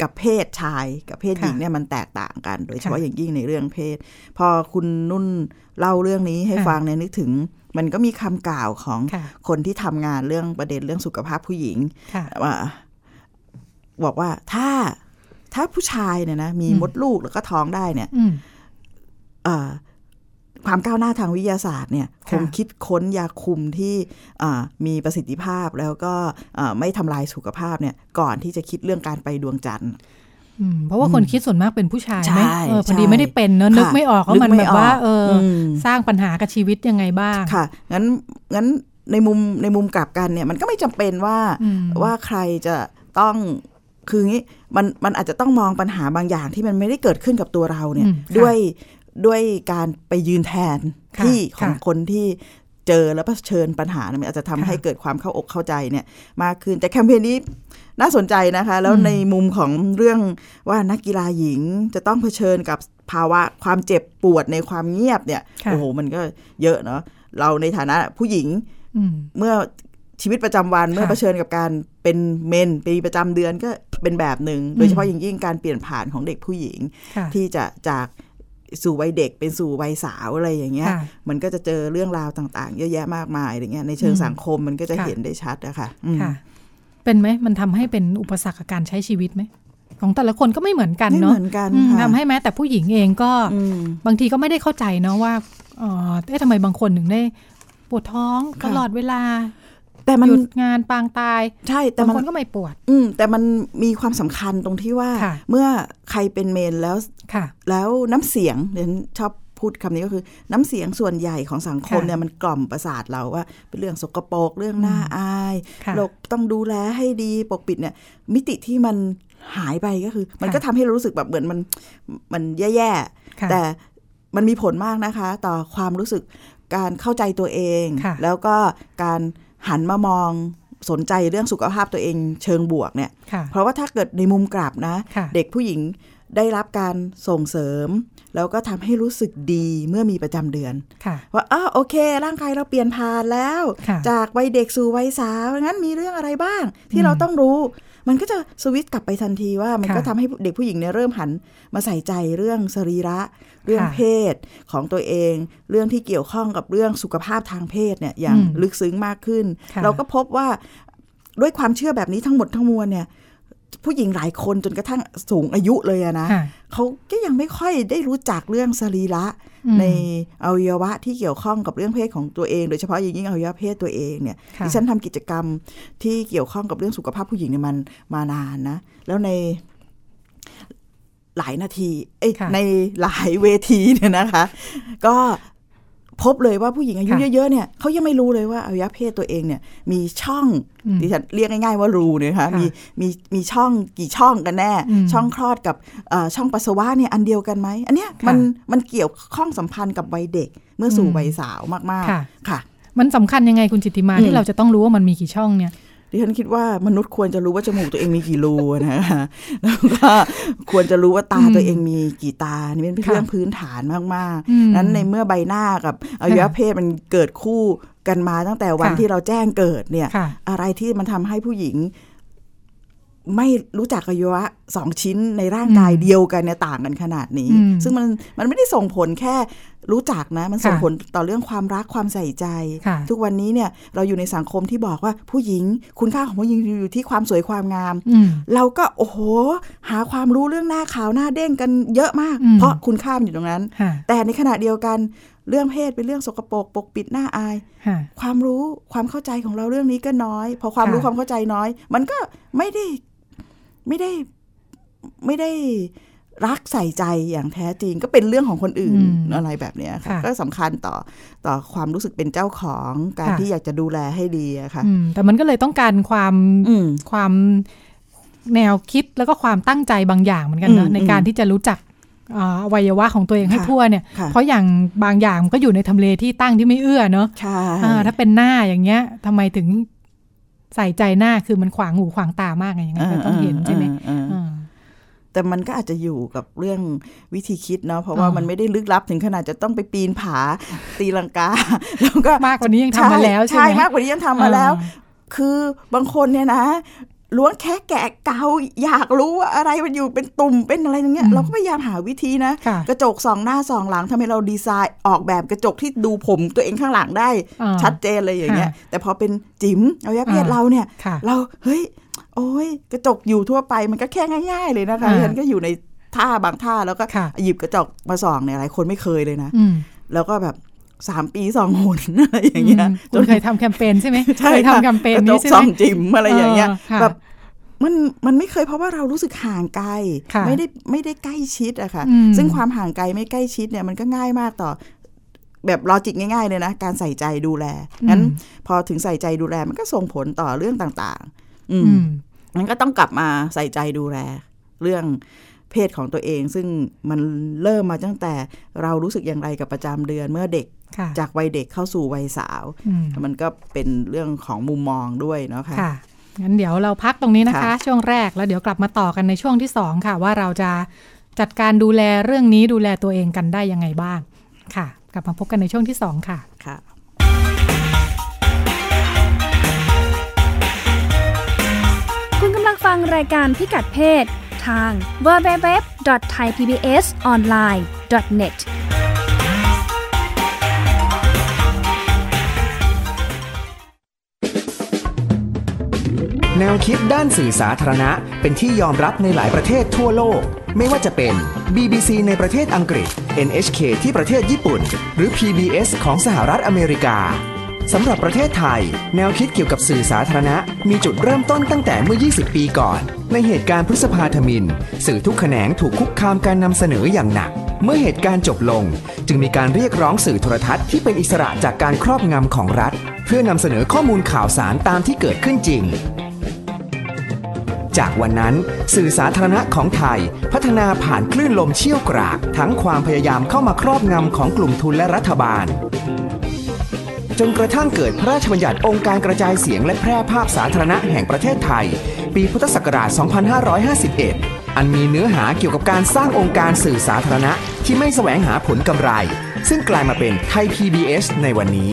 กับเพศชายกับเพศหญิงค่ะเนี่ยมันแตกต่างกัน โดยเฉพาะค่ะอย่างยิ่งในเรื่องเพศ พอคุณนุ่นเล่าเรื่องนี้ให้ค่ะฟังเนี่ยนึกถึง มันก็มีคำกล่าวของค่ะคนที่ทำงานเรื่องประเด็นเรื่องสุขภาพผู้หญิงค่ะว่าบอกว่าถ้าถ้าผู้ชายเนี่ยนะมีอืมมดลูกแล้วก็ท้องได้เนี่ยอืมเอ่อความก้าวหน้าทางวิทยาศาสตร์เนี่ยคค่ะงคิดค้นยาคุมที่อ่ามีประสิทธิภาพแล้วก็อ่าไม่ทำลายสุขภาพเนี่ยก่อนที่จะคิดเรื่องการไปดวงจันทร์อืม เพราะว่าคนคิดส่วนมากเป็นผู้ชายไหมใช่เออพอดีใช่ไม่ได้เป็นเนอะนึกค่ะไม่ออกว่ามันนึกไม่แบบว่าออกเอออมสร้างปัญหากับชีวิตยังไงบ้างค่ะงั้นงั้นในมุมในมุมกลับกันเนี่ย มันก็ไม่จำเป็นว่าอืมว่าใครจะต้องคืองี้มันมันอาจจะต้องมองปัญหาบางอย่างที่มันไม่ได้เกิดขึ้นกับตัวเราเนี่ยอืมค่ะด้วยด้วยการไปยืนแทนค่ะที่ของค่ะคนที่ เจอแล้วเผชิญปัญหาเนี่ยมันอาจจะทำค่ะให้เกิดความเข้าอกเข้าใจเนี่ยมากขึ้น แต่แคมเปญนี้น่าสนใจนะคะ แล้วอืมในมุมของเรื่องว่านักกีฬาหญิงจะต้องเผชิญกับภาวะความเจ็บปวดในความเงียบเนี่ยค่ะโอ้โหมันก็เยอะเนาะเราในฐานะผู้หญิงอืมเมื่อชีวิตประจำวันค่ะเมื่อเผชิญกับการเป็นเมนปีประจำเดือนก็เป็นแบบหนึ่งโดยเฉพาะอย่างยิ่งการเปลี่ยนผ่านของเด็กผู้หญิงค่ะที่จะจาก สู่วัยเด็กเป็นสู่วัยสาวอะไรอย่างเงี้ยค่ะมันก็จะเจอเรื่องราวต่าง ๆ เยอะแยะมากมายอย่างเงี้ยในเชิงอืมสังคมมันก็จะค่ะเห็นได้ชัดอะค่ะอืมค่ะเป็นไหมมันทำให้เป็นอุปสรรคกับการใช้ชีวิตไหมของแต่ละคนก็ไม่เหมือนกันไม่เนาะเหมือนกันอืมค่ะทำให้แม้แต่ผู้หญิงเองก็อืมบางทีก็ไม่ได้เข้าใจเนาะว่าเออเอ๊ะทำไมบางคนถึงได้ปวดท้องค่ะตลอดเวลา แต่มันหยุดงานปางตาย ใช่แต่บางมันคนก็ไม่ปวด อืมแต่มันมีความสำคัญตรงที่ว่าค่ะเมื่อใครเป็นเมนแล้วค่ะ แล้วน้ำเสียงเดี๋ยวฉันชอบพูดคำนี้ก็คือ น้ำเสียงส่วนใหญ่ของสังคมค่ะเนี่ยมันกล่อมประสาทเราว่า เป็นเรื่องสกปรกเรื่องน่าอายค่ะเราต้องดูแลให้ดีปกปิดเนี่ย มิติที่มันหายไปก็คือ มันค่ะก็ทำให้เรารู้สึกแบบเหมือนมันมันแย่ค่ะๆแต่มันมีผลมากนะคะ ต่อความรู้สึกการเข้าใจตัวเองค่ะแล้วก็การ หันมามองสนใจเรื่องสุขภาพตัวเองเชิงบวกเนี่ยค่ะเพราะว่าถ้าเกิดในมุมกลับนะค่ะเด็กผู้หญิงได้รับการส่งเสริม แล้วก็ทำให้รู้สึกดีเมื่อมีประจำเดือนค่ะว่าอ้าวโอเค ร่างกายเราเปลี่ยนผ่านแล้วค่ะจากวัยเด็กสู่วัยสาวงั้นมีเรื่องอะไรบ้าง ที่อืมเราต้องรู้ มันก็จะสวิตช์กลับไปทันทีว่ามันค่ะก็ทำให้เด็กผู้หญิงเนี่ยเริ่มหันมาใส่ใจเรื่องสรีระ เรื่องค่ะเพศของตัวเอง เรื่องที่เกี่ยวข้องกับเรื่องสุขภาพทางเพศเนี่ยอย่างอืมลึกซึ้งมากขึ้นค่ะเราก็พบว่าด้วยความเชื่อแบบนี้ทั้งหมดทั้งมวลเนี่ย ผู้หญิงหลายคนจนกระทั่งสูงอายุเลยอะนะค่ะเขาก็ยังไม่ค่อยได้รู้จักเรื่องสรีระอืมในอวัยวะที่เกี่ยวข้องกับเรื่องเพศของตัวเอง โดยเฉพาะอย่างยิ่งอวัยวะเพศตัวเองเนี่ยค่ะดิฉันทำกิจกรรมที่เกี่ยวข้องกับเรื่องสุขภาพผู้หญิงเนี่ยมันมานานนะ แล้วในหลายนาที เอ้ยค่ะในหลายเวทีเนี่ยนะคะ ก็ พบเลยว่าผู้หญิงอายุค่ะเยอะๆเนี่ยเขายังไม่รู้เลยว่าอวัยวะเพศตัวเองเนี่ยมีช่องอืมดิฉันเรียกง่ายๆว่ารูเนี่ยนะคะค่ะมีมีมีช่องกี่ช่องกันแน่อืมช่องคลอดกับเอ่อช่องปัสสาวะเนี่ยอันเดียวกันไหมอันเนี้ยค่ะมันมันเกี่ยวข้องสัมพันธ์กับวัยเด็กเมื่อสู่อืมวัยสาวมากค่ะๆค่ะ มันสำคัญยังไงคุณจิตติมาอืมที่เราจะต้องรู้ว่ามันมีกี่ช่องเนี่ย ดิฉันคิดว่ามนุษย์ควรจะรู้ว่าจมูกตัวเองมีกี่รูนะคะแล้วก็ควรจะรู้ว่าตาอืมตัวเองมีกี่ตานี่เป็นค่ะเรื่องพื้นฐานมากอืมๆนั้นในเมื่อใบหน้ากับอวัยวะเพศมันเกิดคู่กันมาตั้งแต่วันค่ะที่เราแจ้งเกิดเนี่ยค่ะอะไรที่มันทำให้ผู้หญิง ไม่รู้จักอวัยวะสองชิ้นในร่างกายอืมเดียวกันเนี่ยต่างกันขนาดนี้อืมซึ่งมันมันไม่ได้ส่งผลแค่รู้จักนะ มันส่งค่ะผลต่อเรื่องความรักความใส่ใจค่ะทุกวันนี้เนี่ยเราอยู่ในสังคมที่บอกว่าผู้หญิง คุณค่าของผู้หญิงอยู่ที่ความสวยความงามอืมเราก็โอ้โห หาความรู้เรื่องหน้าขาวหน้าเด้งกันเยอะมากอืมเพราะคุณค่ามันอยู่ตรงนั้นค่ะแต่ในขณะเดียวกันเรื่องเพศเป็นเรื่องสกปรกปกปิดหน้าอายค่ะความรู้ความเข้าใจของเราเรื่องนี้ก็น้อย พอความค่ะรู้ความเข้าใจน้อย มันก็ไม่ได้ ไม่ได้ไม่ได้รักใส่ใจอย่างแท้จริง ก็เป็นเรื่องของคนอื่นอืมอะไรแบบเนี้ยค่ะค่ะ ก็สำคัญต่อต่อความรู้สึกเป็นเจ้าของการค่ะที่อยากจะดูแลให้ดีอะค่ะอืมแต่มันก็เลยต้องการความอืมความแนวคิดแล้วก็ความตั้งใจบางอย่างเหมือนกันอืนะมในการที่จะรู้จักอ่าอวัยวะของตัวเองให้ค่ะทั่วเนี่ยค่ะเพราะอย่างบางอย่างมันก็อยู่ในทำเลที่ตั้งที่ไม่เอื้อเนอะใช่อ่าถ้าเป็นหน้าอย่างเงี้ยทำไมถึง ใส่ใจหน้าคือมันขวางหูขวางตามากไงอย่างนั้นก็ต้องเห็นใช่ไหมเออเออเอออ่าแต่มันก็อาจจะอยู่กับเรื่องวิธีคิดเนาะเพราะว่าอ่ามัมันไม่ได้ลึกลับถึงขนาดจะต้องไปปีนผาตีลังกาแล้วก็มากกว่านี้ยังทำมาแล้วใช่ไหมมากกว่านี้ยังทำมาแล้ว คือบางคนเนี่ยนะ ล้วงแค่แกะเกาอยากรู้ว่าอะไรมันอยู่เป็นตุ่มเป็นอะไรอย่างเงี้ยอืมเราก็พยายามหาวิธีนะค่ะกระจกสองหน้าสองหลังทำให้เราดีไซน์ออกแบบกระจกที่ดูผมตัวเองข้างหลังได้อ่าชัดเจนเลยอย่างเงี้ยค่ะแต่พอเป็นจิ๋มเอายะเพศอ่าเราเนี่ยค่ะเราเฮ้ย โอ้ยกระจกอยู่ทั่วไปมันก็แค่ง่าย ๆ เลยนะคะอ่าฉันก็อยู่ในท่าบางท่าแล้วก็ค่ะหยิบกระจกมาส่องเนี่ยหลายคนไม่เคยเลยนะอืมแล้วก็แบบ สามปีสองหนอะไรอย่างเงี้ยอืมคุณเคยทำแคมเปญใช่ไหมใช่เคยค่ะทำแคมเปญกระจนี้กใช่ส่ไหอมงจิ๋มอะไรอย่างเงี้ยเออค่ะแบบมันมันไม่เคยเพราะว่าเรารู้สึกห่างไกลค่ะไม่ได้ไม่ได้ใกล้ชิดอะค่ะอืมซึ่งความห่างไกลไม่ใกล้ชิดเนี่ยมันก็ง่ายมากต่อ แบบลอจิกง่ายๆเลยนะ การใส่ใจดูแลงั้นอืมพอถึงใส่ใจดูแลมันก็ส่งผลต่อเรื่องต่าง ๆ อืมอืมมันก็ต้องกลับมาใส่ใจดูแล เรื่อง เพศของตัวเอง ซึ่งมันเริ่มมาตั้งแต่เรารู้สึกอย่างไรกับประจำเดือนเมื่อเด็กค่ะจากวัยเด็กเข้าสู่วัยสาวอืมมันก็เป็นเรื่องของมุมมองด้วยเนาะค่ะค่ะงั้นเดี๋ยวเราพักตรงนี้นะคะค่ะช่วงแรกแล้วเดี๋ยวกลับมาต่อกันในช่วงที่สองค่ะ ว่าเราจะจัดการดูแลเรื่องนี้ดูแลตัวเองกันได้ยังไงบ้างค่ะ กลับมาพบกันในช่วงที่สองค่ะค่ะคุณกำลังฟังรายการพิกัดเพศ ทาง www.thaipbsonline.net แนวคิดด้านสื่อสาธารณะ เป็นที่ยอมรับในหลายประเทศทั่วโลก ไม่ว่าจะเป็น BBC ในประเทศอังกฤษ NHK ที่ประเทศญี่ปุ่น หรือ PBS ของสหรัฐอเมริกาสำหรับประเทศไทย แนวคิดเกี่ยวกับสื่อสาธารณะ มีจุดเริ่มต้นตั้งแต่เมื่อ 20 ปีก่อน ในเหตุการณ์พฤษภาธมิน สื่อทุกแขนงถูกคุกคามการนำเสนออย่างหนัก เมื่อเหตุการณ์จบลง จึงมีการเรียกร้องสื่อโทรทัศน์ที่เป็นอิสระจากการครอบงำของรัฐ เพื่อนำเสนอข้อมูลข่าวสารตามที่เกิดขึ้นจริง จากวันนั้น สื่อสาธารณะของไทย พัฒนาผ่านคลื่นลมเชี่ยวกราก ทั้งความพยายามเข้ามาครอบงำของกลุ่มทุนและรัฐบาลจนกระทั่งเกิดพระราชบัญญัติองค์การกระจายเสียงและแพร่ภาพสาธารณะแห่งประเทศไทย ปีพุทธศักราช 2551 อันมีเนื้อหาเกี่ยวกับการสร้างองค์การสื่อสาธารณะ ที่ไม่แสวงหาผลกำไร ซึ่งกลายมาเป็นไทย PBS ในวันนี้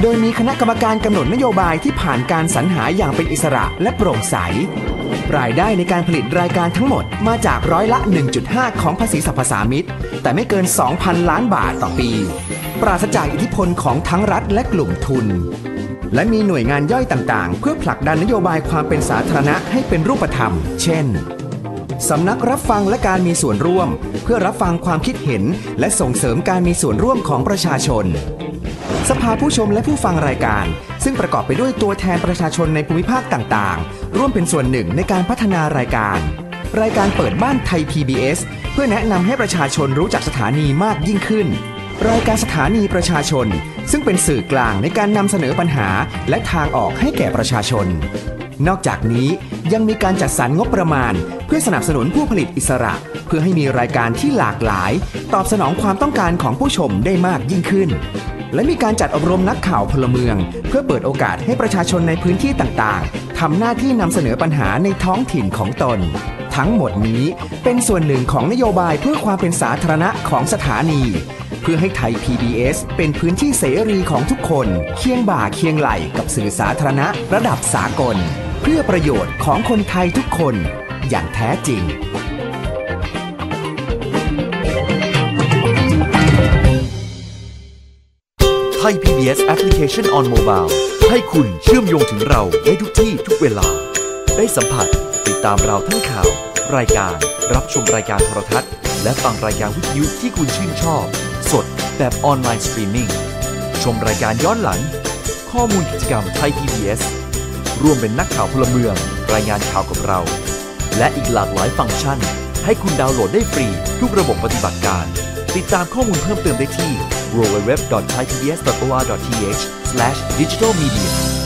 โดยมีคณะกรรมการกำหนดนโยบายที่ผ่านการสรรหาอย่างเป็นอิสระและโปร่งใส รายได้ในการผลิตรายการทั้งหมดมาจากร้อยละ 1.5 ของภาษีสรรพสามิตแต่ไม่เกิน 2,000 ล้านบาทต่อปี ปราศจากอิทธิพลของทั้งรัฐและกลุ่มทุน และมีหน่วยงานย่อยต่างๆ เพื่อผลักดันนโยบายความเป็นสาธารณะให้เป็นรูปธรรม เช่นสำนักรับฟังและการมีส่วนร่วม เพื่อรับฟังความคิดเห็น และส่งเสริมการมีส่วนร่วมของประชาชน สภาผู้ชมและผู้ฟังรายการ ซึ่งประกอบไปด้วยตัวแทนประชาชนในภูมิภาคต่างๆ ร่วมเป็นส่วนหนึ่งในการพัฒนารายการ รายการเปิดบ้านไทย PBS เพื่อแนะนำให้ประชาชนรู้จักสถานีมากยิ่งขึ้น รายการสถานีประชาชน ซึ่งเป็นสื่อกลางในการนำเสนอปัญหาและทางออกให้แก่ประชาชน นอกจากนี้ยังมีการจัดสรรงบประมาณ เพื่อสนับสนุนผู้ผลิตอิสระ เพื่อให้มีรายการที่หลากหลาย ตอบสนองความต้องการของผู้ชมได้มากยิ่งขึ้น และมีการจัดอบรมนักข่าวพลเมือง เพื่อเปิดโอกาสให้ประชาชนในพื้นที่ต่างๆทำหน้าที่นำเสนอปัญหาในท้องถิ่นของตนทั้งหมดนี้เป็นส่วนหนึ่งของนโยบายเพื่อความเป็นสาธารณะของสถานี พื่อให้ไทย PBS เป็นพื้นที่เสรีของทุกคน เคียงบ่าเคียงไหลกับสื่อสาธารณะระดับสากล เพื่อประโยชน์ของคนไทยทุกคน อย่างแท้จริง ไทย PBS Application on Mobile ให้คุณเชื่อมโยงถึงเราได้ทุกที่ทุกเวลา ได้สัมผัสติดตามเราทั้งข่าว รายการ รับชมรายการโทรทัศน์ และฟังรายการวิทยุที่คุณชื่นชอบ สดแบบออนไลน์สตรีมมิ่งชมรายการย้อนหลัง ข้อมูลกิจกรรมไทย PBS ร่วมเป็นนักข่าวพลเมือง รายงานข่าวกับเรา และอีกหลากหลายฟังก์ชัน ให้คุณดาวน์โหลดได้ฟรี ทุกระบบปฏิบัติการ ติดตามข้อมูลเพิ่มเติมได้ที่ www.thaipbs.or.th/digitalmedia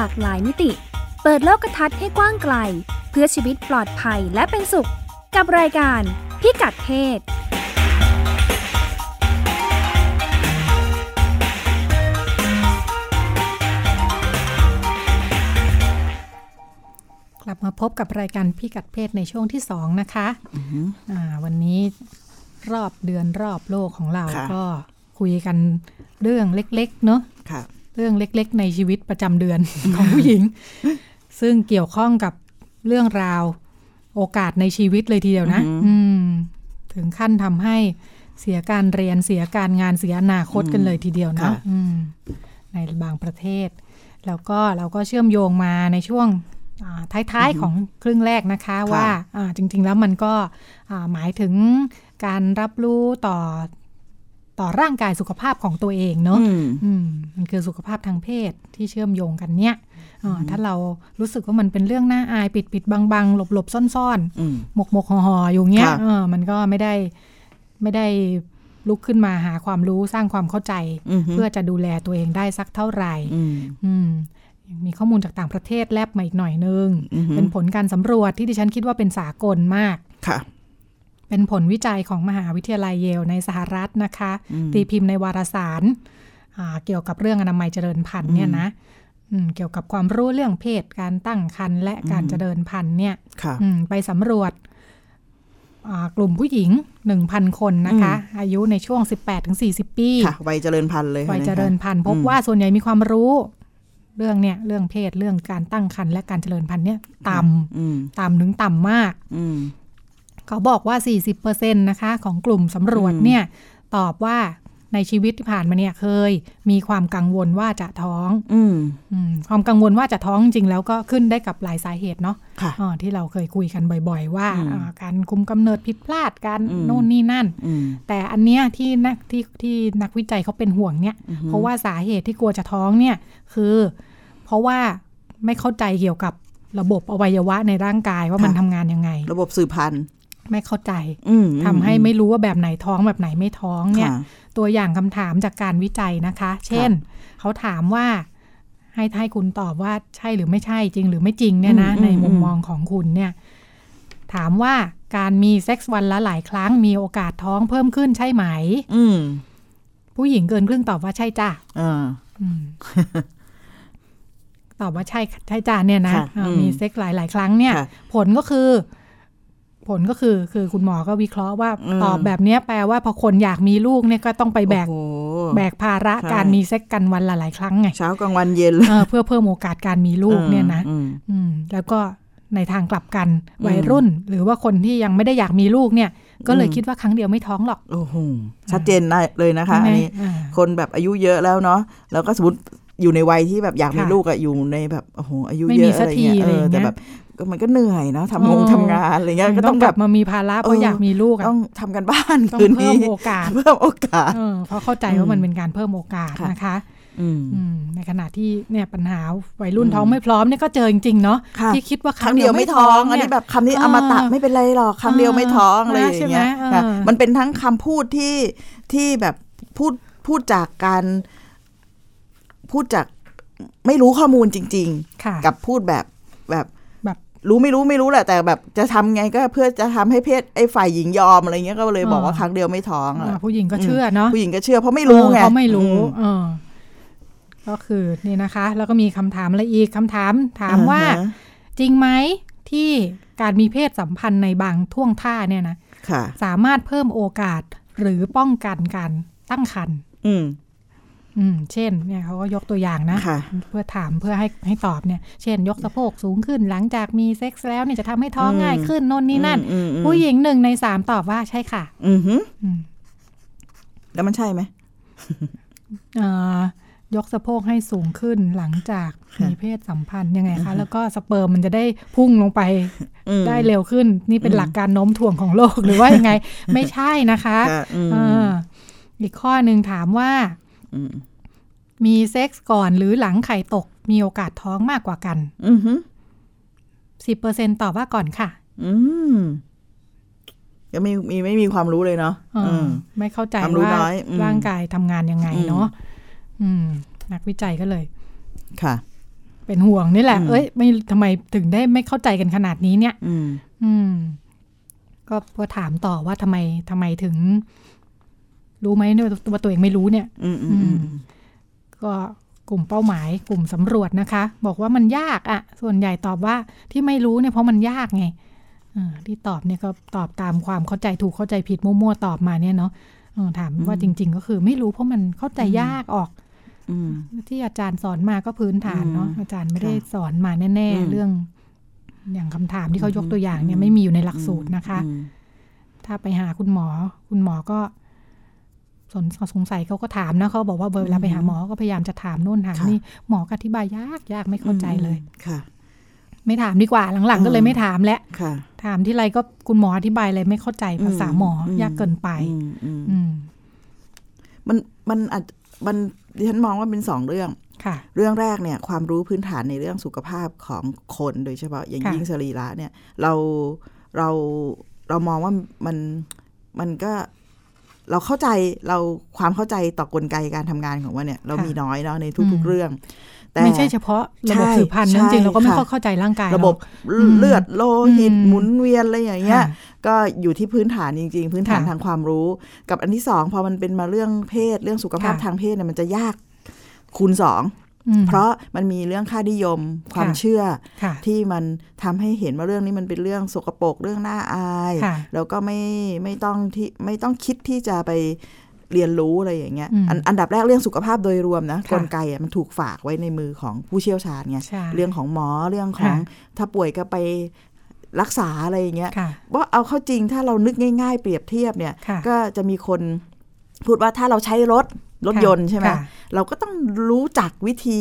ลากหลายมิติ เปิดโลกทัศน์ให้กว้างไกล เพื่อชีวิตปลอดภัยและเป็นสุข กับรายการพิกัดเพศกลับมาพบกับรายการพิกัดเพศในช่วงที่สองนะคะอ่าวันนี้รอบเดือนรอบโลกของเราค่ะก็คุยกันเรื่องเล็ก ๆ เนอะค่ะเรื่องเล็กๆ ในชีวิตประจำเดือนของผู้หญิง ซึ่งเกี่ยวข้องกับเรื่องราวโอกาสในชีวิตเลยทีเดียวนะอืมถึงขั้นทำให้เสียการเรียนเสียการงานเสียอนาคตกันเลยทีเดียวเนาะค่ะอืมในบางประเทศ แล้วก็เราก็เชื่อมโยงมาในช่วงอ่าท้าย ๆ ของครึ่งแรกนะคะว่าอ่าจริง ๆ แล้วมันก็อ่าหมายถึงการรับรู้ต่อ ต่อร่างกายสุขภาพของตัวเองเนาะอืมอืมมันคือสุขภาพทางเพศที่เชื่อมโยงกันเนี่ยอ่าถ้าเรารู้สึกว่ามันเป็นเรื่องน่าอายปิดปิดบังบังหลบหลบซ่อนซ่อนอืมหมกหมกห่อห่ออยู่เงี้ยค่ะเออมันก็ไม่ได้ไม่ได้ลุกขึ้นมาหาความรู้สร้างความเข้าใจอือฮึเพื่อจะดูแลตัวเองได้สักเท่าไหร่อืมอืมมีข้อมูลจากต่างประเทศแลบมาอีกหน่อยนึงอือฮึเป็นผลการสำรวจที่ดิฉันคิดว่าเป็นสากลมากค่ะ เป็นผลวิจัยของมหาวิทยาลัยเยลในสหรัฐนะคะ ตีพิมพ์ในวารสารอ่าเกี่ยวกับเรื่องอนามัยเจริญพันธุ์เนี่ยนะอืมเกี่ยวกับความรู้เรื่องเพศการตั้งครรภ์และการเจริญพันธุ์เนี่ยค่ะอืมไปสำรวจอ่ากลุ่มผู้หญิง 1,000 คนนะคะ อายุในช่วง 18-40 ปีค่ะวัยเจริญพันธุ์เลยวัยค่ะเจริญพันธุ์พบว่าส่วนใหญ่มีความรู้ เรื่องเนี่ยเรื่องเพศเรื่องการตั้งครรภ์และการเจริญพันธุ์เนี่ยต่อืมำต่ำถึงต่ำมากอืม เขาบอกว่า 40%นะคะ ของกลุ่มสำรวจอืมเนี่ย ตอบว่าในชีวิตที่ผ่านมาเนี่ยเคย มีความกังวลว่าจะท้องอืมอมความกังวลว่าจะท้องจริงแล้วก็ขึ้นได้กับหลายสาเหตุเนาะค่ะอ่าที่เราเคยคุยกันบ่อย ๆ ว่าอืมอ่าการคุมกำเนิดผิดพลาดการอืมโน่นนี่นั่นอืมแต่อันเนี้ยที่นักที่ที่นักวิจัยเขาเป็นห่วงเนี่ยอือฮึเพราะว่าสาเหตุที่กลัวจะท้องเนี่ย คือ เพราะว่าไม่เข้าใจเกี่ยวกับระบบอวัยวะในร่างกายว่ามันทำงานยังไง ระบบสืบพันธุ์ ไม่เข้าใจอืมทำให้ไม่รู้ว่าแบบไหนท้องแบบไหนไม่ท้องเนี่ยค่ะตัวอย่างคำถามจากการวิจัยนะคะ เช่น เขาถามว่า ให้ให้คุณตอบว่าใช่หรือไม่ใช่จริงหรือไม่จริงเนี่ยนะอืมอืมในมุมอืมมองของคุณเนี่ย ถามว่าการมีเซ็กซ์วันละหลายครั้งมีโอกาสท้องเพิ่มขึ้นใช่ไหม อืมผู้หญิงเกินครึ่งตอบว่าใช่จ้ะเอออืมตอบว่าใช่ใช่จ้ะเนี่ยนะค่ะอ่าอืมมีเซ็กซ์หลายหลายๆครั้งเนี่ยค่ะผลก็คือ ผลก็คือคือคุณหมอก็วิเคราะห์ว่าอืมตอบแบบเนี้ยแปลว่าพอคนอยากมีลูกเนี่ยก็ต้องไปแบกโอ้โหแบกภาระใช่การมีเซ็กซ์กันวันละหลายครั้งไงเช้ากลางวันเย็นเลยเออเพื่อเพิ่มโอกาสการมีลูกเนี่ยนะอืมอืมแล้วก็ในทางกลับกันอืมวัยรุ่น หรือว่าคนที่ยังไม่ได้อยากมีลูกเนี่ย ก็เลยอืมคิดว่าครั้งเดียวไม่ท้องหรอกโอ้โหชัดเจนได้เลยนะคะใช่ไหมอันนี้อ่าคนแบบอายุเยอะแล้วเนาะแล้วก็สมมติอยู่ในวัยที่แบบอยากมีค่ะลูกอะอยู่ในแบบโอ้โหอายุไม่เยมีอะสัอะกไรทีเงี้ยอะไรเอออย่างเงี้ยแต่แบบก็ มันก็เหนื่อยเนาะทำงงเออทำงานอะไรเงี้ยก็ต้ต้อองงกแบลับบมามีภาระเพราะเออออยากมีลูกอะต้องทำกันบ้านต้องคืนเพิ่นี้มโอกาสเพิ่มโอกาสเออเพราะเข้าใจอืมว่ามันเป็นการเพิ่มโอกาสค่ะนะคะอืมอืมในขณะที่เนี่ยปัญหาวัยรุ่นอืมท้องไม่พร้อมเนี่ยก็เจอจริงๆเนาะค่ะที่คิดว่าครั้งเดียวไม่ท้องอันนี้แบบคำนี้เอออมตะไม่เป็นไรหรอกครั้งเดียวไม่ท้องอะไรอย่างเงี้ยใช่ไหมเออค่ะมันเป็นทั้งคำพูดที่ที่แบบพูดพูดจากการพูดจากไม่รู้ข้อมูลจริงค่ะๆกับพูดแบบแบบแบบ รู้ไม่รู้ไม่รู้แหละแต่แบบจะทำไงก็เพื่อจะทำให้เพศไอ้ฝ่ายหญิงยอมอะไรเงี้ยก็เลยบอกว่าครั้งเดียวไม่ท้องอะอ่าผู้หญิงก็เชื่อเนาะผู้หญิงก็เชื่อเพราะไม่รู้ไงเออเขาไม่รู้อืมเออก็คือนี่นะคะ แล้วก็มีคำถามอะไรอีกคำถามถามว่าอ่ฮะจริงไหมที่การมีเพศสัมพันธ์ในบางท่วงท่าเนี่ยนะค่ะสามารถเพิ่มโอกาสหรือป้องกันการตั้งครรภ์ อืมอืมเช่นเนี่ยเขาก็ยกตัวอย่างนะค่ะเพื่อถามเพื่อให้ให้ตอบเนี่ย เช่น ยกสะโพกสูงขึ้นหลังจากมีเซ็กซ์แล้วเนี่ยจะทำให้ท้องอืมง่ายขึ้นโน่นนี่นั่นอืมอืมผู้หญิงหนึ่งในสามตอบว่าใช่ค่ะ อือหืออืมแล้วมันใช่ไหมเอ่อยกสะโพกให้สูงขึ้นหลังจากค่ะมีเพศสัมพันธ์ยังไงคะ แล้วก็สเปิร์มมันจะได้พุ่งลงไปอืมได้เร็วขึ้น นี่เป็นอืมหลักการโน้มถ่วงของโลกหรือว่ายังไง ไม่ใช่นะคะค่ะอืมเอออีกข้อหนึ่งถามว่าอื มมีเซ็กซ์ก่อนหรือหลังไข่ตก มีโอกาสท้องมากกว่ากันอือหือ10%ตอบว่าก่อนค่ะ อืมก็มีมีไม่มีความรู้เลยเนาะเออออืมไม่เข้าใจความรู้ว่าน้อยอืมร่างกายทำงานยังไงอืมเนาะอืมนักวิจัยก็เลย ค่ะ เป็นห่วงนี่แหละอืมเอ้ย ไม่ทำไมถึงได้ไม่เข้าใจกันขนาดนี้เนี่ย อืมอืมก็พอถามต่อว่าทำไมทำไมถึง รู้ไหมเนี่ยว่าตัวเองไม่รู้เนี่ย อืมอืมอืม ก็กลุ่มเป้าหมายกลุ่มสำรวจนะคะ บอกว่ามันยากอะ่ะส่วนใหญ่ตอบว่าที่ไม่รู้เนี่ยเพราะมันยากไงเออที่ตอบเนี่ยก็ตอบตามความเข้าใจถูกเข้าใจผิดมั่วๆตอบมาเนี่ยเนาะเออถามว่าจริง ๆ ก็คือไม่รู้เพราะมันเข้าใจยากออกอืมที่อาจารย์สอนมาก็พื้นฐานเนาะอืมอาจารย์ไม่ได้ค่ะสอนมาแน่อืมๆเรื่อง อย่างคำถามที่เขายกตัวอย่างเนี่ยอืมไม่มีอยู่ในหลักสูตรนะคะอืมถ้าไปหาคุณหมอ คุณหมอก็ สนสงสัยเขาก็ถามนะเขาบอกว่าเวลาไปหาหมอก็พยายามจะถามโน่นถามค่ะนี่หมอก็อธิบายยากยากไม่เข้าใจเลยค่ะ ไม่ถามดีกว่าหลังๆ ก็เลยไม่ถามแล้วค่ะถามที่ไรก็คุณหมออธิบายอะไรไม่เข้าใจภาษาหมออมยากเกินไป อืมอืมอืมมันมันอาจมันดิฉันมองว่าเป็นสองเรื่องค่ะ เรื่องแรกเนี่ยความรู้พื้นฐานในเรื่องสุขภาพของคนโดยเฉพาะอย่างค่ะยิ่งสรีระเนี่ย เราเราเรามองว่ามันมันก็ เราเข้าใจเราความเข้าใจต่อกลไกการทำงานของมันเนี่ยเรามีน้อยเนาะในทุก ๆ เรื่อง แต่ไม่ใช่เฉพาะระบบใช่สืบพันธุ์นะใช่จริงๆเราก็ไม่ค่ะค่อยเข้าใจร่างกาย ระบบหรอกเลือดโลหิตอืมหมุนเวียนอะไรอย่างเงี้ยค่ะก็อยู่ที่พื้นฐานจริง ๆ พื้นฐานค่ะทางความรู้ กับอันที่สองพอมันเป็นมาเรื่องเพศเรื่องสุขภาพค่ะทางเพศเนี่ยมันจะยากคูณสองอืม เพราะมันมีเรื่องค่านิยมความค่ะเชื่อค่ะที่มันทำให้เห็นว่าเรื่องนี้มันเป็นเรื่องสกปรกเรื่องน่าอายค่ะแล้วก็ไม่ไม่ต้องที่ไม่ต้องคิดที่จะไปเรียนรู้อะไรอย่างเงี้ยอืมอันอันดับแรกเรื่องสุขภาพโดยรวมนะค่ะกลไกอะมันถูกฝากไว้ในมือของผู้เชี่ยวชาญไงใช่เรื่องของหมอเรื่องของค่ะถ้าป่วยก็ไปรักษาอะไรอย่างเงี้ยค่ะว่าเอาเข้าจริงถ้าเรานึกง่าย ๆ เปรียบเทียบเนี่ยค่ะก็จะมีคนพูดว่าถ้าเราใช้รถรถค่ะยนต์ใช่ไหมค่ะ เราก็ต้องรู้จักวิธี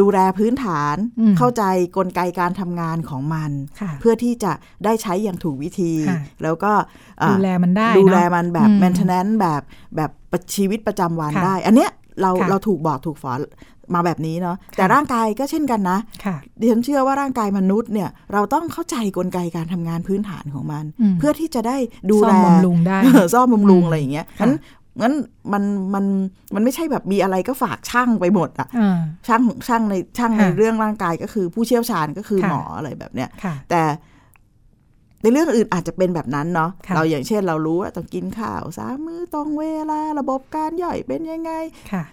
ดูแลพื้นฐานอืมเข้าใจกลไกการทำงานของมันค่ะเพื่อที่จะได้ใช้อย่างถูกวิธีค่ะแล้วก็อ่าดูแลมันได้ดูแลเนอะมันแบบอืม maintenance แบบแบบชีวิตประจำวันค่ะได้ อันเนี้ยเราค่ะเราถูกบอกถูกสอนมาแบบนี้เนาะแต่ค่ะร่างกายก็เช่นกันนะค่ะดิฉันเชื่อว่าร่างกายมนุษย์เนี่ยเราต้องเข้าใจกลไกการทำงานพื้นฐานของมันอืมเพื่อที่จะได้ดูซ่แลอมบำรุงได้เออซ่อมบำรุงอืมอะไรอย่างเงี้ยค่ะงั้น งั้นมันมันมันไม่ใช่แบบมีอะไรก็ฝากช่างไปหมดอะอ่าช่างช่างในช่างในค่ะเรื่องร่างกายก็คือผู้เชี่ยวชาญก็คือค่ะหมออะไรแบบเนี้ยค่ะแต่ในเรื่องอื่นอาจจะเป็นแบบนั้นเนาะค่ะเราอย่างเช่นเรารู้ว่าต้องกินข้าวสามมื้อตรงเวลาระบบการย่อยเป็นยังไงค่ะ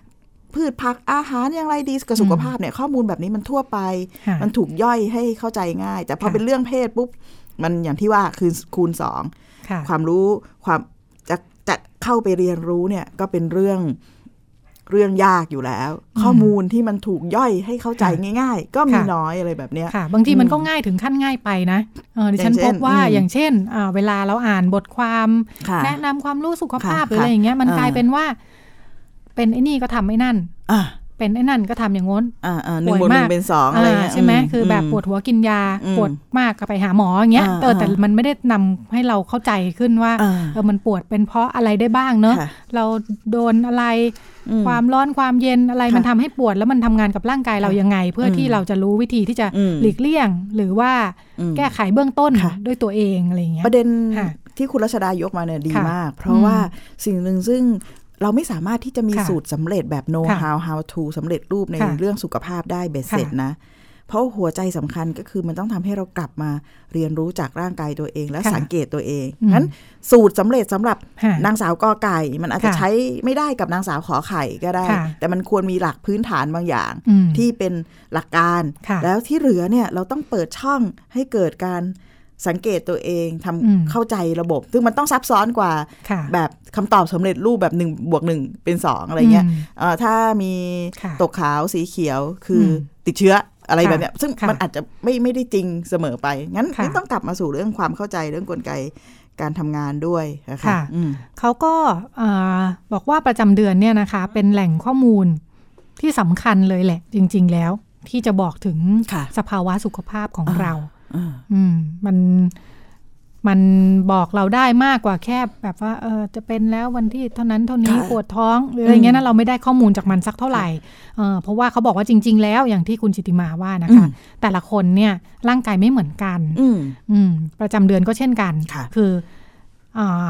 พืชผักอาหารอย่างไรดีกับสุขภาพเนี่ยข้อมูลแบบนี้มันทั่วไปค่ะมันถูกย่อยให้เข้าใจง่าย แต่พอค่ะเป็นเรื่องเพศปุ๊บ มันอย่างที่ว่าคือคูณสองค่ะความรู้ความจะ จะเข้าไปเรียนรู้เนี่ยก็เป็นเรื่องเรื่องยากอยู่แล้ว ข้อมูลที่มันถูกย่อยให้เข้าใจง่าย ๆ ก็มีค่ะน้อยอะไรแบบเนี้ยค่ะ บางทีมันอืมก็ง่ายถึงขั้นง่ายไปนะเออดิฉันอย่างเช่พนบว่าอืมอย่างเช่นอ่าเวลาเราอ่านบทความค่ะแนะนำความรู้สุขภาพค่ะหรืออะไรอย่างเงี้ยมันอ่ากลายเป็นว่า เป็นไอ้นี่ก็ทำไอ้นั่นอ่า เป็นไอ้นั่นก็ทำอย่างง้นอ่าอ่าหนึ่งป่วยบวกหนึ่มากงเป็นสองอะไรเงี้ยาใช่ไหมมคือแบบปวดหัวกินยาอืมปวดมากก็ไปหาหมออย่างเงี้ยอ่าเออแต่อ่ามัมันไม่ได้นำให้เราเข้าใจขึ้นว่าอ่าเออมันปวดเป็นเพราะอะไรได้บ้างเนอะค่ะเราโดนอะไรอืมความร้อนความเย็นอะไรค่ะมันทำให้ปวดแล้วมันทำงานกับร่างกายเรายังไง เพื่ออมที่เราจะรู้วิธีที่จะอืมหลีกเลี่ยง หรือว่าอืมแก้ไขเบื้องต้นค่ะด้วยตัวเองอะไรอย่างเงี้ยประเด็นค่ะที่คุณรัชดายกมาเนี่ยดีค่ะมาก เพราะว่าสิ่งหนึ่งซึ่ง เราไม่สามารถที่จะมีค่ะสูตรสำเร็จแบบ know ค่ะ how how to สำเร็จรูปในค่ะเรื่องสุขภาพได้เบ็ดเสร็จค่ะนะ เพราะหัวใจสำคัญก็คือมันต้องทำให้เรากลับมาเรียนรู้จากร่างกายตัวเอง และค่ะสังเกตตัวเองอืมงั้นสูตรสำเร็จสำหรับค่ะนางสาวกอไก่ มันอาจจะค่ะใช้ไม่ได้กับนางสาวขอไข่ก็ได้ค่ะแต่มันควรมีหลักพื้นฐานบางอย่างอืมที่เป็นหลักการค่ะแล้วที่เหลือเนี่ยเราต้องเปิดช่องให้เกิดการ สังเกตตัวเองทำอืมเข้าใจระบบ ซึ่งมันต้องซับซ้อนกว่าค่ะแบบคำตอบสำเร็จรูปแบบหนึ่งบวกหนึ่งเป็นสองอะไรเงี้ยอืมเอ่อถ้ามีค่ะตกขาวสีเขียวคืออมติดเชื้ออะไรค่ะแบบเนี้ยซึ่งค่ะมันอาจจะไม่ไม่ได้จริงเสมอไป งั้นค่ะนี่ต้องกลับมาสู่เรื่องความเข้าใจเรื่องกลไกการทำงานด้วยนะคะค่ะอืมเขาก็เอ่อบอกว่าประจำเดือนเนี่ยนะคะ เป็นแหล่งข้อมูลที่สำคัญเลยแหละ จริง ๆ แล้วที่จะบอกถึงค่ะสภาวะสุขภาพของอ่าเรา อ่าอืม มันมันบอกเราได้มากกว่าแค่แบบว่า เออจะเป็นแล้ววันที่เท่านั้นเท่านี้ค่ะปวดท้องหรืออะไรเงี้ยนะเราไม่ได้ข้อมูลจากมันสักเท่าไหร่เออเพราะว่าเขาบอกว่าจริง ๆ แล้วอย่างที่คุณจิติมาว่านะคะ แต่ละคนเนี่ยร่างกายไม่เหมือนกัน อืมอืมประจำเดือนก็เช่นกันค่ะคืออ่า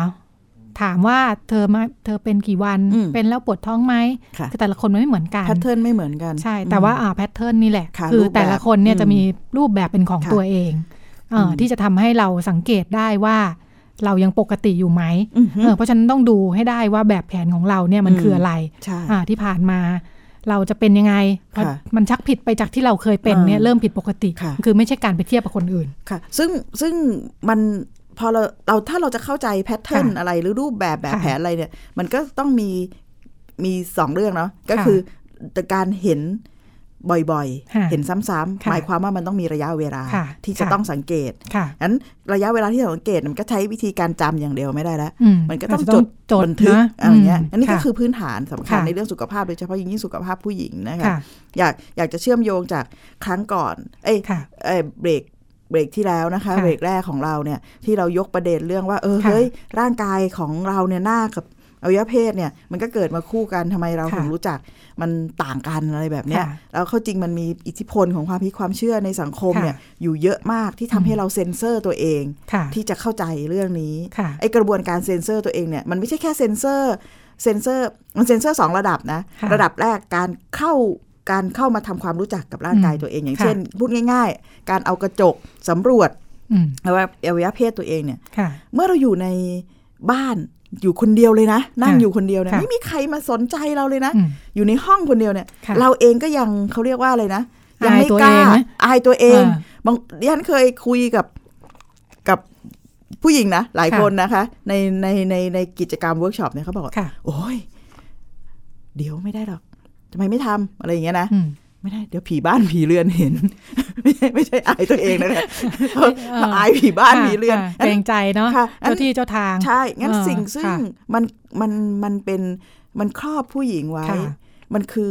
ถามว่าเธอมาเธอเป็นกี่วันอืมเป็นแล้วปวดท้องไหมค่ะคือแต่ละคนมันไม่เหมือนกัน pattern ไม่เหมือนกันใช่ แต่ว่าอ่า pattern นี่แหละค่ะคือรูปแบบแต่ละคนเนี่ยอืมจะมีรูปแบบเป็นของค่ะตัวเองเอออืมที่จะทำให้เราสังเกตได้ว่า เรายังปกติอยู่ไหมอือฮึเออเพราะฉะนั้นต้องดูให้ได้ว่าแบบแผนของเราเนี่ยมันอืมคืออะไรใช่อ่าที่ผ่านมาเราจะเป็นยังไง เพราะค่ะมันชักผิดไปจากที่เราเคยเป็นเนี่ยอ่าเริ่มผิดปกติค่ะคือไม่ใช่การไปเทียบกับคนอื่น ค่ะ ซึ่งซึ่งมัน พอเราเราถ้าเราจะเข้าใจแพทเทิร์นค่ะอะไรหรือรูปแบบแบบค่ะแผนอะไรเนี่ย มันก็ต้องมีมีสองเรื่องเนาะก็ค่ะคือการเห็นบ่อยค่ะๆเห็นซ้ำๆค่ะหมายความว่ามันต้องมีระยะเวลาค่ะที่จะค่ะต้องสังเกตค่ะงั้นระยะเวลาที่เราสังเกตมันก็ใช้วิธีการจำอย่างเดียวไม่ได้แล้วอืมันก็ต้องาจจะจดจดบันทึกนะอะไรเงี้ยมอันนี้ก็ะคือพื้นฐานสำคัญค่ะในเรื่องสุขภาพโดยเฉพาะยิ่งสุขภาพผู้หญิงนะคะค่ะอยากอยากจะเชื่อมโยงจากครั้งก่อน เอ้ยค่ะเอ้ยเบรก เบรกที่แล้วนะคะค่ะเบรกแรกของเราเนี่ยที่เรายกประเด็นเรื่องว่า เออค่ะเฮ้ยร่างกายของเราเนี่ยหน้ากับอวัยวะเพศเนี่ยมันก็เกิดมาคู่กันทำไมเราค่ะถึงรู้จักมันต่างกันอะไรแบบเนี้ยค่ะแล้วเข้าจริงมันมีอิทธิพลของความคิดความเชื่อในสังคมค่ะเนี่ยอยู่เยอะมากที่ทำให้เราเซ็นเซอร์ตัวเองค่ะที่จะเข้าใจเรื่องนี้ค่ะไอกระบวนการเซ็นเซอร์ตัวเองเนี่ยมันไม่ใช่แค่เซ็นเซอร์เซ็นเซอร์มันเซ็นเซอร์สองระดับนะค่ะระดับแรกการเข้า การเข้ามาทำความรู้จักกับร่างกายอืมตัวเอง อย่างค่ะเช่น พูดง่าย ๆ การเอากระจกสำรวจอืมอวัยวะอวัยวะเพศตัวเองเนี่ยค่ะเมื่อเราอยู่ในบ้านอยู่คนเดียวเลยนะ นั่งค่ะอยู่คนเดียวเนี่ยค่ะไม่มีใครมาสนใจเราเลยนะอืมอยู่ในห้องคนเดียวเนี่ยค่ะเราเองก็ยังเขาเรียกว่าอะไรนะยังไม่กล้าอายตัวเองไหมอายตัวเองอ่าบางดิฉันเคยคุยกับกับผู้หญิงนะ หลายค่ะคนนะคะ ในในในในกิจกรรมเวิร์กช็อปเนี่ยเขาบอกว่าค่ะโอ้ยเดี๋ยวไม่ได้หรอก ทำไมไม่ทำอะไรอย่างเงี้ยนะอืมไม่ได้เดี๋ยวผีบ้านผีเรือนเห็น ไม่ใช่ไม่ใช่อายตัวเองนะคะเอออายผีบ้านผีเรือนค่ะเกรงใจเนาะค่ะอันเจ้าที่เจ้าทางใช่งั้นเออสิ่งซึ่งค่ะมันมันมันเป็นมันครอบผู้หญิงไว้ค่ะมันคือ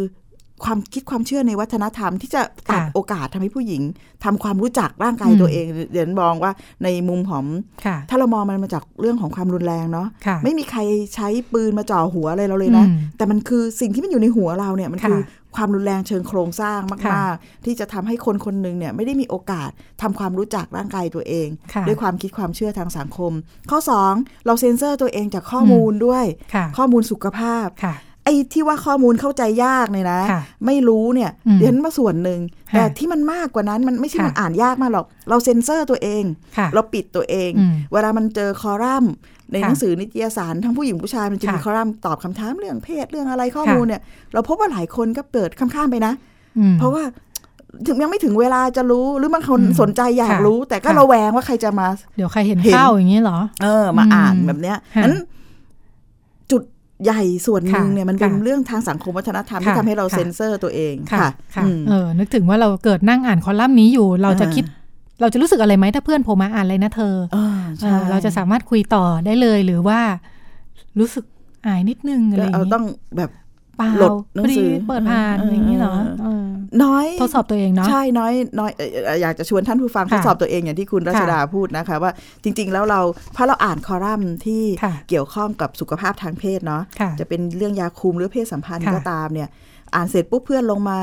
ความคิดความเชื่อในวัฒนธรรมที่จะตัดค่ะโอกาสทำให้ผู้หญิงทำความรู้จักร่างกายอืมตัวเองเดี๋ยวมองว่าในมุมของค่ะถ้าเรามองมันมาจากเรื่องของความรุนแรงเนาะค่ะไม่มีใครใช้ปืนมาจ่อหัวอะไรเราเลยนะอืมแต่มันคือสิ่งที่มันอยู่ในหัวเราเนี่ยมันค่ะคือความรุนแรงเชิงโครงสร้างค่ะมาก ๆ ที่จะทำให้คนคนหนึ่งเนี่ยไม่ได้มีโอกาสทำความรู้จักร่างกายตัวเองค่ะด้วยความคิดความเชื่อทางสังคม ข้อ 2 เราเซ็นเซอร์ตัวเองจากข้อมูลด้วยค่ะข้อมูลสุขภาพค่ะ ไอ้ที่ว่าข้อมูลเข้าใจยากเนี่ยนะค่ะไม่รู้เนี่ยอืมเรียนมาส่วนหนึ่งค่ะแต่ที่มันมากกว่านั้นมันไม่ใช่ค่ะมันอ่านยากมากหรอก เราเซ็นเซอร์ตัวเองค่ะเราปิดตัวเองอืมเวลามันเจอคอลัมน์ในค่ะหนังสือนิตยสารทั้งผู้หญิงผู้ชายมันจะมีค่ะคอลัมน์ตอบคำถามเรื่องเพศเรื่องอะไรข้อค่ะมูลเนี่ย เราพบว่าหลายคนก็เปิดข้ามๆไปนะอืมเพราะว่าถึงยังไม่ถึงเวลาจะรู้หรือบางคนอืมสนใจอยากค่ะรู้ แต่ก็ค่ะระแวงว่าใครจะมา เดี๋ยวใครเห็นเห็นเข้าอย่างนี้เหรอ เออมาอืมอ่านแบบเนี้ยค่ะนั้นจุด ใหญ่ส่วนหนึ่งค่ะเนี่ยมันเป็นค่ะเรื่องทางสังคมวัฒนธรรมค่ะที่ทำให้เราค่ะเซ็นเซอร์ตัวเองค่ะค่ะค่ะอืมเออนึกถึงว่าเราเกิดนั่งอ่านคอลัมน์นี้อยู่ เราจะอ่าคิดเราจะรู้สึกอะไรไหมถ้าเพื่อนโผล่มาอ่านอะไรนะเธอเออเอใช่อเราจะสามารถคุยต่อได้เลยหรือว่ารู้สึกอายนิดนึงอะไรก็อย่างเอานี้ต้องแบบ เปล่าโหลดหนังพอดีสือเปิดผ่านเออออย่างนี้เหรอเออเออน้อยทดสอบตัวเองเนาะใช่น้อยน้อยเอ่อเอ่ออยากจะชวนท่านผู้ฟังค่ะทดสอบตัวเองอย่างที่คุณรัชดาพูดนะคะ ว่าจริง ๆ แล้วเราพอเราอ่านคอลัมน์ที่ค่ะเกี่ยวข้องกับสุขภาพทางเพศเนาะค่ะจะเป็นเรื่องยาคุมหรือเพศสัมพันธ์ค่ะก็ตามเนี่ย อ่านเสร็จปุ๊บเพื่อนลงมา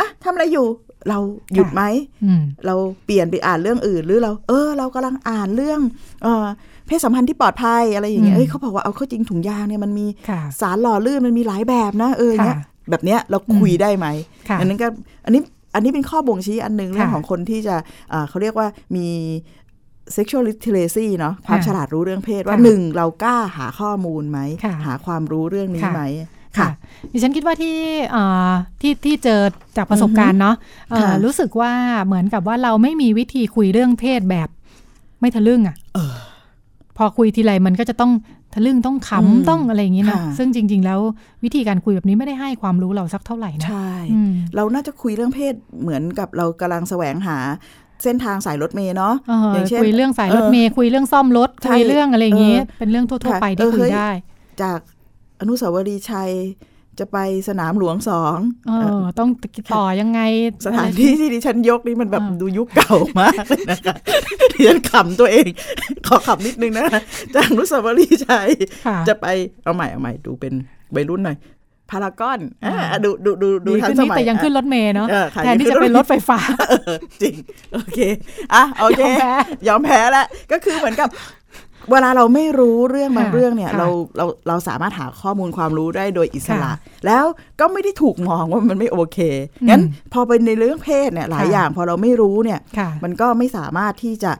อะทำอะไรอยู่เราหยุดไหมอืมเราเปลี่ยนไปอ่านเรื่องอื่นหรือเรา เออ เรากำลังอ่านเรื่องเออ เพศสัมพันธ์ที่ปลอดภัยอะไรอย่างเงี้ยอืมเอ้ยเขาบอกว่าเอาเข้าจริงถุงยางเนี่ยมันมีค่ะสารหล่อลื่นมันมีหลายแบบนะเออเนี้ยค่ะแบบเนี้ยเราคุยได้ไหมค่ะอันนั้นก็อันนี้อันนี้เป็นข้อบ่งชี้อันหนึ่งเรื่องค่ะของคนที่จะเอ่อเขาเรียกว่ามี sexual literacy เนาะความค่ะฉลาดรู้เรื่องเพศว่าค่ะหนึ่งเรากล้าหาข้อมูลไหมค่ะหาความรู้เรื่องนี้ค่ะไหมค่ะดิฉันคิดว่าที่เอ่อที่ที่เจอจากประสบการณ์เนาะเอ่อค่ะรู้สึกว่าเหมือนกับว่าเราไม่มีวิธีคุยเรื่องเพศแบบไม่ทะลึ่งอะ่ะ พอคุยทีไรมันก็จะต้องทะลึ่งต้องขอืมำต้องอะไรอย่างนี้นะค่ะซึ่งจริง ๆ แล้ววิธีการคุยแบบนี้ไม่ได้ให้ความรู้เราสักเท่าไหร่นะใช่อืมเราน่าจะคุยเรื่องเพศเหมือนกับเรากำลังแสวงหาเส้นทางสายรถเมย์เนาะเอออย่างเช่นคุยเรื่องสายรถเมย์คุยเรื่องซ่อมรถใช่คุยเรื่องอะไรอย่างนี้เออเป็นเรื่องทั่วค่ะๆไปที่เออคุยเฮ้ยได้ จากอนุสาวรีย์ชัย จะไปสนามหลวงสองเออต้องต่อยังไง สถานที่ที่ดิฉันยกนี่มันแบบอ่าดูยุคเก่ามากเลยนะคะดิฉันขำตัวเอง ขอขำนิดนึงนะจากอนุสาวรีย์ชัยค่ะจะไปเอาใหม่เอาใหม่ดูเป็นวัยรุ่นหน่อยพารากอนอ่าดูดูดูดูดีทันขึ้นสนิดมัยแต่ยังขึ้นรอะถเมย์เนาะเออค่ะแทนที่ยังขึ้จะนรถเป็นรถไฟฟ้าเออจริง โอเค อะ โอเคยอมแพ้ยอมแพ้แล้ว ก็คือเหมือนกับ เวลาเราไม่รู้เรื่องบางค่ะเรื่องเนี่ยค่ะเราเราเราสามารถหาข้อมูลความรู้ได้โดยอิสระค่ะแล้วก็ไม่ได้ถูกมองว่ามันไม่โอเคอืมงั้นพอเป็นในเรื่องเพศเนี่ยหลายค่ะอย่างพอเราไม่รู้เนี่ยค่ะมันก็ไม่สามารถที่จะ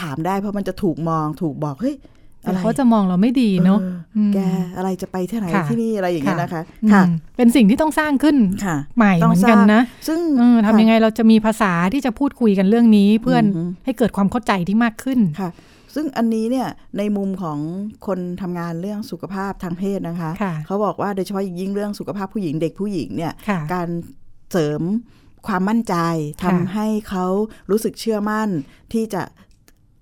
ถามได้เพราะมันจะถูกมองถูกบอกเฮ้ยแต่อะไรเขาจะมองเราไม่ดีเนาะอออืมแกอะไรจะไปที่ไหนค่ะที่นี่อะไรอย่างเงี้ยนะคะอืมค่ะ เป็นสิ่งที่ต้องสร้างขึ้นค่ะใหม่ต้เหองมือนสกันร้างนะ ซึ่งเออทำยังไงเราจะมีภาษาที่จะพูดคุยกันเรื่องนี้เพื่อนอือฮึให้เกิดความเข้าใจที่มากขึ้นค่ะ ซึ่งอันนี้เนี่ยในมุมของคนทำงานเรื่องสุขภาพทางเพศนะคะค่ะเขาบอกว่าโดยเฉพาะอย่างยิ่งเรื่องสุขภาพผู้หญิงเด็กผู้หญิงเนี่ยค่ะการเสริมความมั่นใจทำค่ะให้เขารู้สึกเชื่อมั่นที่จะ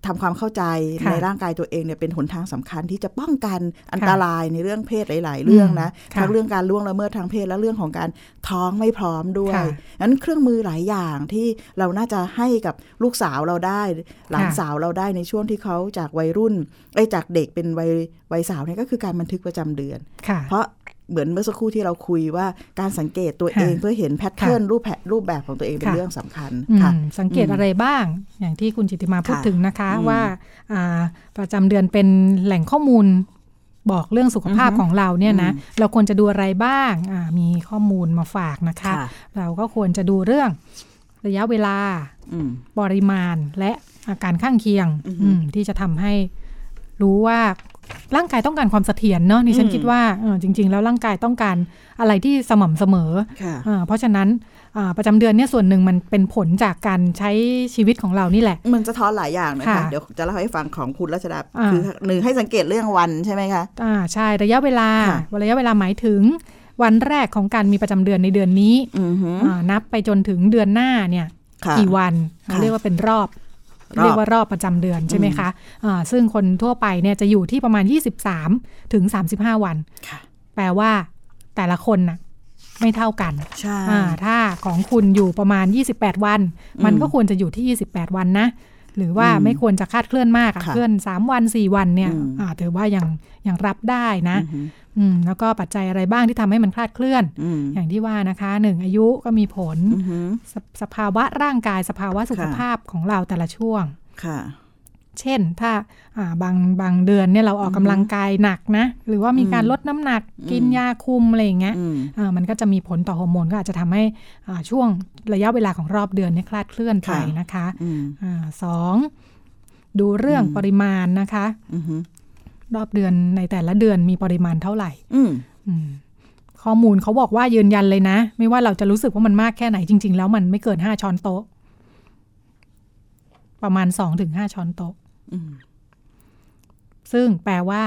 ทำความเข้าใจค่ะในร่างกายตัวเองเนี่ยเป็นหนทางสำคัญที่จะป้องกันอันค่ะตรายในเรื่องเพศหลาย ๆ เรื่องนะอืมค่ะทั้งเรื่องการล่วงละเมิดทางเพศและเรื่องของการท้องไม่พร้อมด้วยค่ะนั้นเครื่องมือหลายอย่างที่เราน่าจะให้กับลูกสาวเราได้ หลานค่ะสาวเราได้ในช่วงที่เขาจากวัยรุ่นเอ้ยจากเด็กเป็นวัยวัยสาวเนี่ยก็คือการบันทึกประจำเดือนค่ะเพราะ เหมือนเมื่อสักครู่ที่เราคุยว่าการสังเกตตัวเองค่ะเพื่อเห็นแพทเทิร์นรูปแผรูปแบบของตัวเองเป็นค่ะเรื่องสำคัญอืมค่ะสังเกตอะไรบ้าง อย่างที่คุณจิตติมาพูดค่ะถึงนะคะอืมว่าอ่าประจำเดือนเป็นแหล่งข้อมูลบอกเรื่องสุขภาพอือฮึของเราเนี่ยนะอืมเราควรจะดูอะไรบ้างอ่ามีข้อมูลมาฝากนะคะค่ะเราก็ควรจะดูเรื่องระยะเวลาอืมปริมาณและอาการข้างเคียงอือฮึอืมที่จะทำให้รู้ว่า ร่างกายต้องการความเสถียรเนาะนี่ฉันอืมคิดว่าเออจริง ๆ แล้วร่างกายต้องการอะไรที่สม่ำเสมอค่ะเออเพราะฉะนั้นอ่าประจำเดือนเนี่ยส่วนหนึ่งมันเป็นผลจากการใช้ชีวิตของเรานี่แหละ มันจะท้อนหลายอย่างนะคะค่ะเดี๋ยวจะเล่าให้ฟังของคุณรัชดาอ่าคือหนึ่งให้สังเกตเรื่องวันใช่ไหมคะอ่าใช่ระยะเวลาค่ะระยะเวลาหมายถึงวันแรกของการมีประจำเดือนในเดือนนี้อือหืออ่านับไปจนถึงเดือนหน้าเนี่ยค่ะกี่วันค่ะเรียกว่าเป็นรอบรอบ เรียกว่ารอบประจำเดือนใช่ไหมคะอ่าซึ่งคนทั่วไปเนี่ยจะอยู่ที่ประมาณ 23 ถึง 35 วันค่ะแปลว่าแต่ละคนน่ะไม่เท่ากันใช่อ่าถ้าของคุณอยู่ประมาณ 28 วันอืมมันก็ควรจะอยู่ที่ 28 วันนะ หรือว่าอืมไม่ควรจะคาดเคลื่อนมากอะค่ะเคลื่อน3วัน4วันเนี่ยอืมอ่าถือว่ายังยังรับได้นะอือหืออืมแล้วก็ปัจจัยอะไรบ้างที่ทำให้มันคลาดเคลื่อนอืมอย่างที่ว่านะคะหนึ่งอายุก็มีผลอือหือสสภาวะร่างกายสภาวะสุขค่ะภาพของเราแต่ละช่วงค่ะ เช่น ถ้าอ่าบางบางเดือนเนี่ยเราออกกำลังกายหนักนะ หรือว่ามีการอืมลดน้ำหนักอืมกินยาคุมอะไรอย่างเงี้ยอืมอ่ามันก็จะมีผลต่อฮอร์โมนก็อาจจะทำให้อ่าช่วงระยะเวลาของรอบเดือนเนี่ยคลาดเคลื่อนไปค่ะนะคะอืมอาสองดูเรื่องอืมปริมาณนะคะอือหือรอบเดือนในแต่ละเดือนมีปริมาณเท่าไหร่อืมอืมขข้อมูลเขาบอกว่ายืนยันเลยนะ ไม่ว่าเราจะรู้สึกว่ามันมากแค่ไหนจริง ๆ แล้วมันไม่เกินห้าช้อนโต๊ะ ประมาณสองถึงห้าช้อนโต๊ะอืม ซึ่งแปลว่า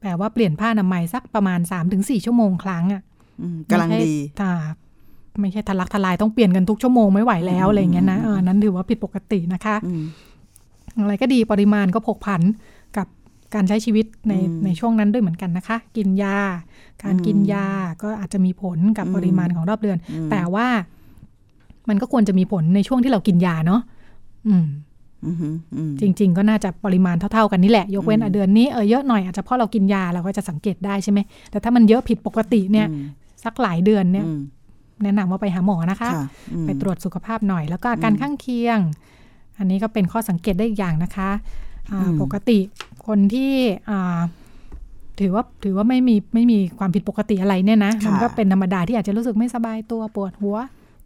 แปลว่าเปลี่ยนผ้าอนามัยสักประมาณสามถึงสี่ชั่วโมงครั้งอะอืมกำลังดีไม่ใช่ค่ะไม่ใช่ทะลักทลายต้องเปลี่ยนกันทุกชั่วโมงไม่ไหวแล้วอะไรอย่างเงี้ยนะเออนั้นถือว่าผิดปกตินะคะอืมอะไรก็ดีปริมาณก็ผกผันกับการใช้ชีวิตในอืมในช่วงนั้นด้วยเหมือนกันนะคะ กินยา การกินยาก็อาจจะมีผลกับอืมปริมาณของรอบเดือนอืมแต่ว่ามันก็ควรจะมีผลในช่วงที่เรากินยาเนาะอืมอืมอืม จริง ๆ ก็น่าจะปริมาณเท่าๆกันนี่แหละ ยกเว้นอืมอะเดือนนี้เออเยอะหน่อยอาจจะเพราะเรากินยาเราก็จะสังเกตได้ใช่ไหมแต่ถ้ามันเยอะผิดปกติเนี่ยอืมสักหลายเดือนเนี่ยอืมแนะนำว่าไปหาหมอนะคะค่ะอืมไปตรวจสุขภาพหน่อย แล้วก็อาการอืมข้างเคียง อันนี้ก็เป็นข้อสังเกตได้อีกอย่างนะคะอ่าอืมปกติคนที่อ่าถือว่าถือว่าไม่มีไม่มีความผิดปกติอะไรเนี่ยนะค่ะมันก็เป็นธรรมดาที่อาจจะรู้สึกไม่สบายตัวปวดหัว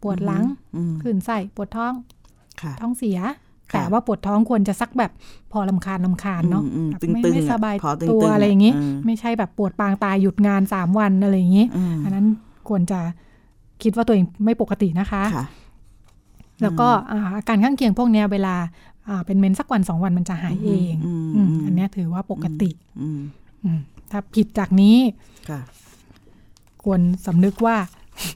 ปวดหลังอืมคลื่นไส้ปวดท้องค่ะท้องเสียค่ะ แต่ว่าปวดท้องควรจะสักแบบพอลำคาญลำคาญเนาะอืมอืมแบบตึงๆไม่ไม่อะสบายพอตึงๆตัวอะอะไรอย่างนี้อืมไม่ใช่แบบปวดปางตายหยุดงานสามวันอะไรอย่างนี้อืมอันนั้นควรจะคิดว่าตัวเองไม่ปกตินะคะค่ะแล้วก็อ่าอาการข้างเคียงพวกเนี้ยเวลาอ่าเป็นเมนสักวันสองวันมันจะหายเองอืมอืมอืมอันเนี้ยถือว่าปกติอืมอืมถ้าผิดจากนี้ค่ะควรสำนึกว่า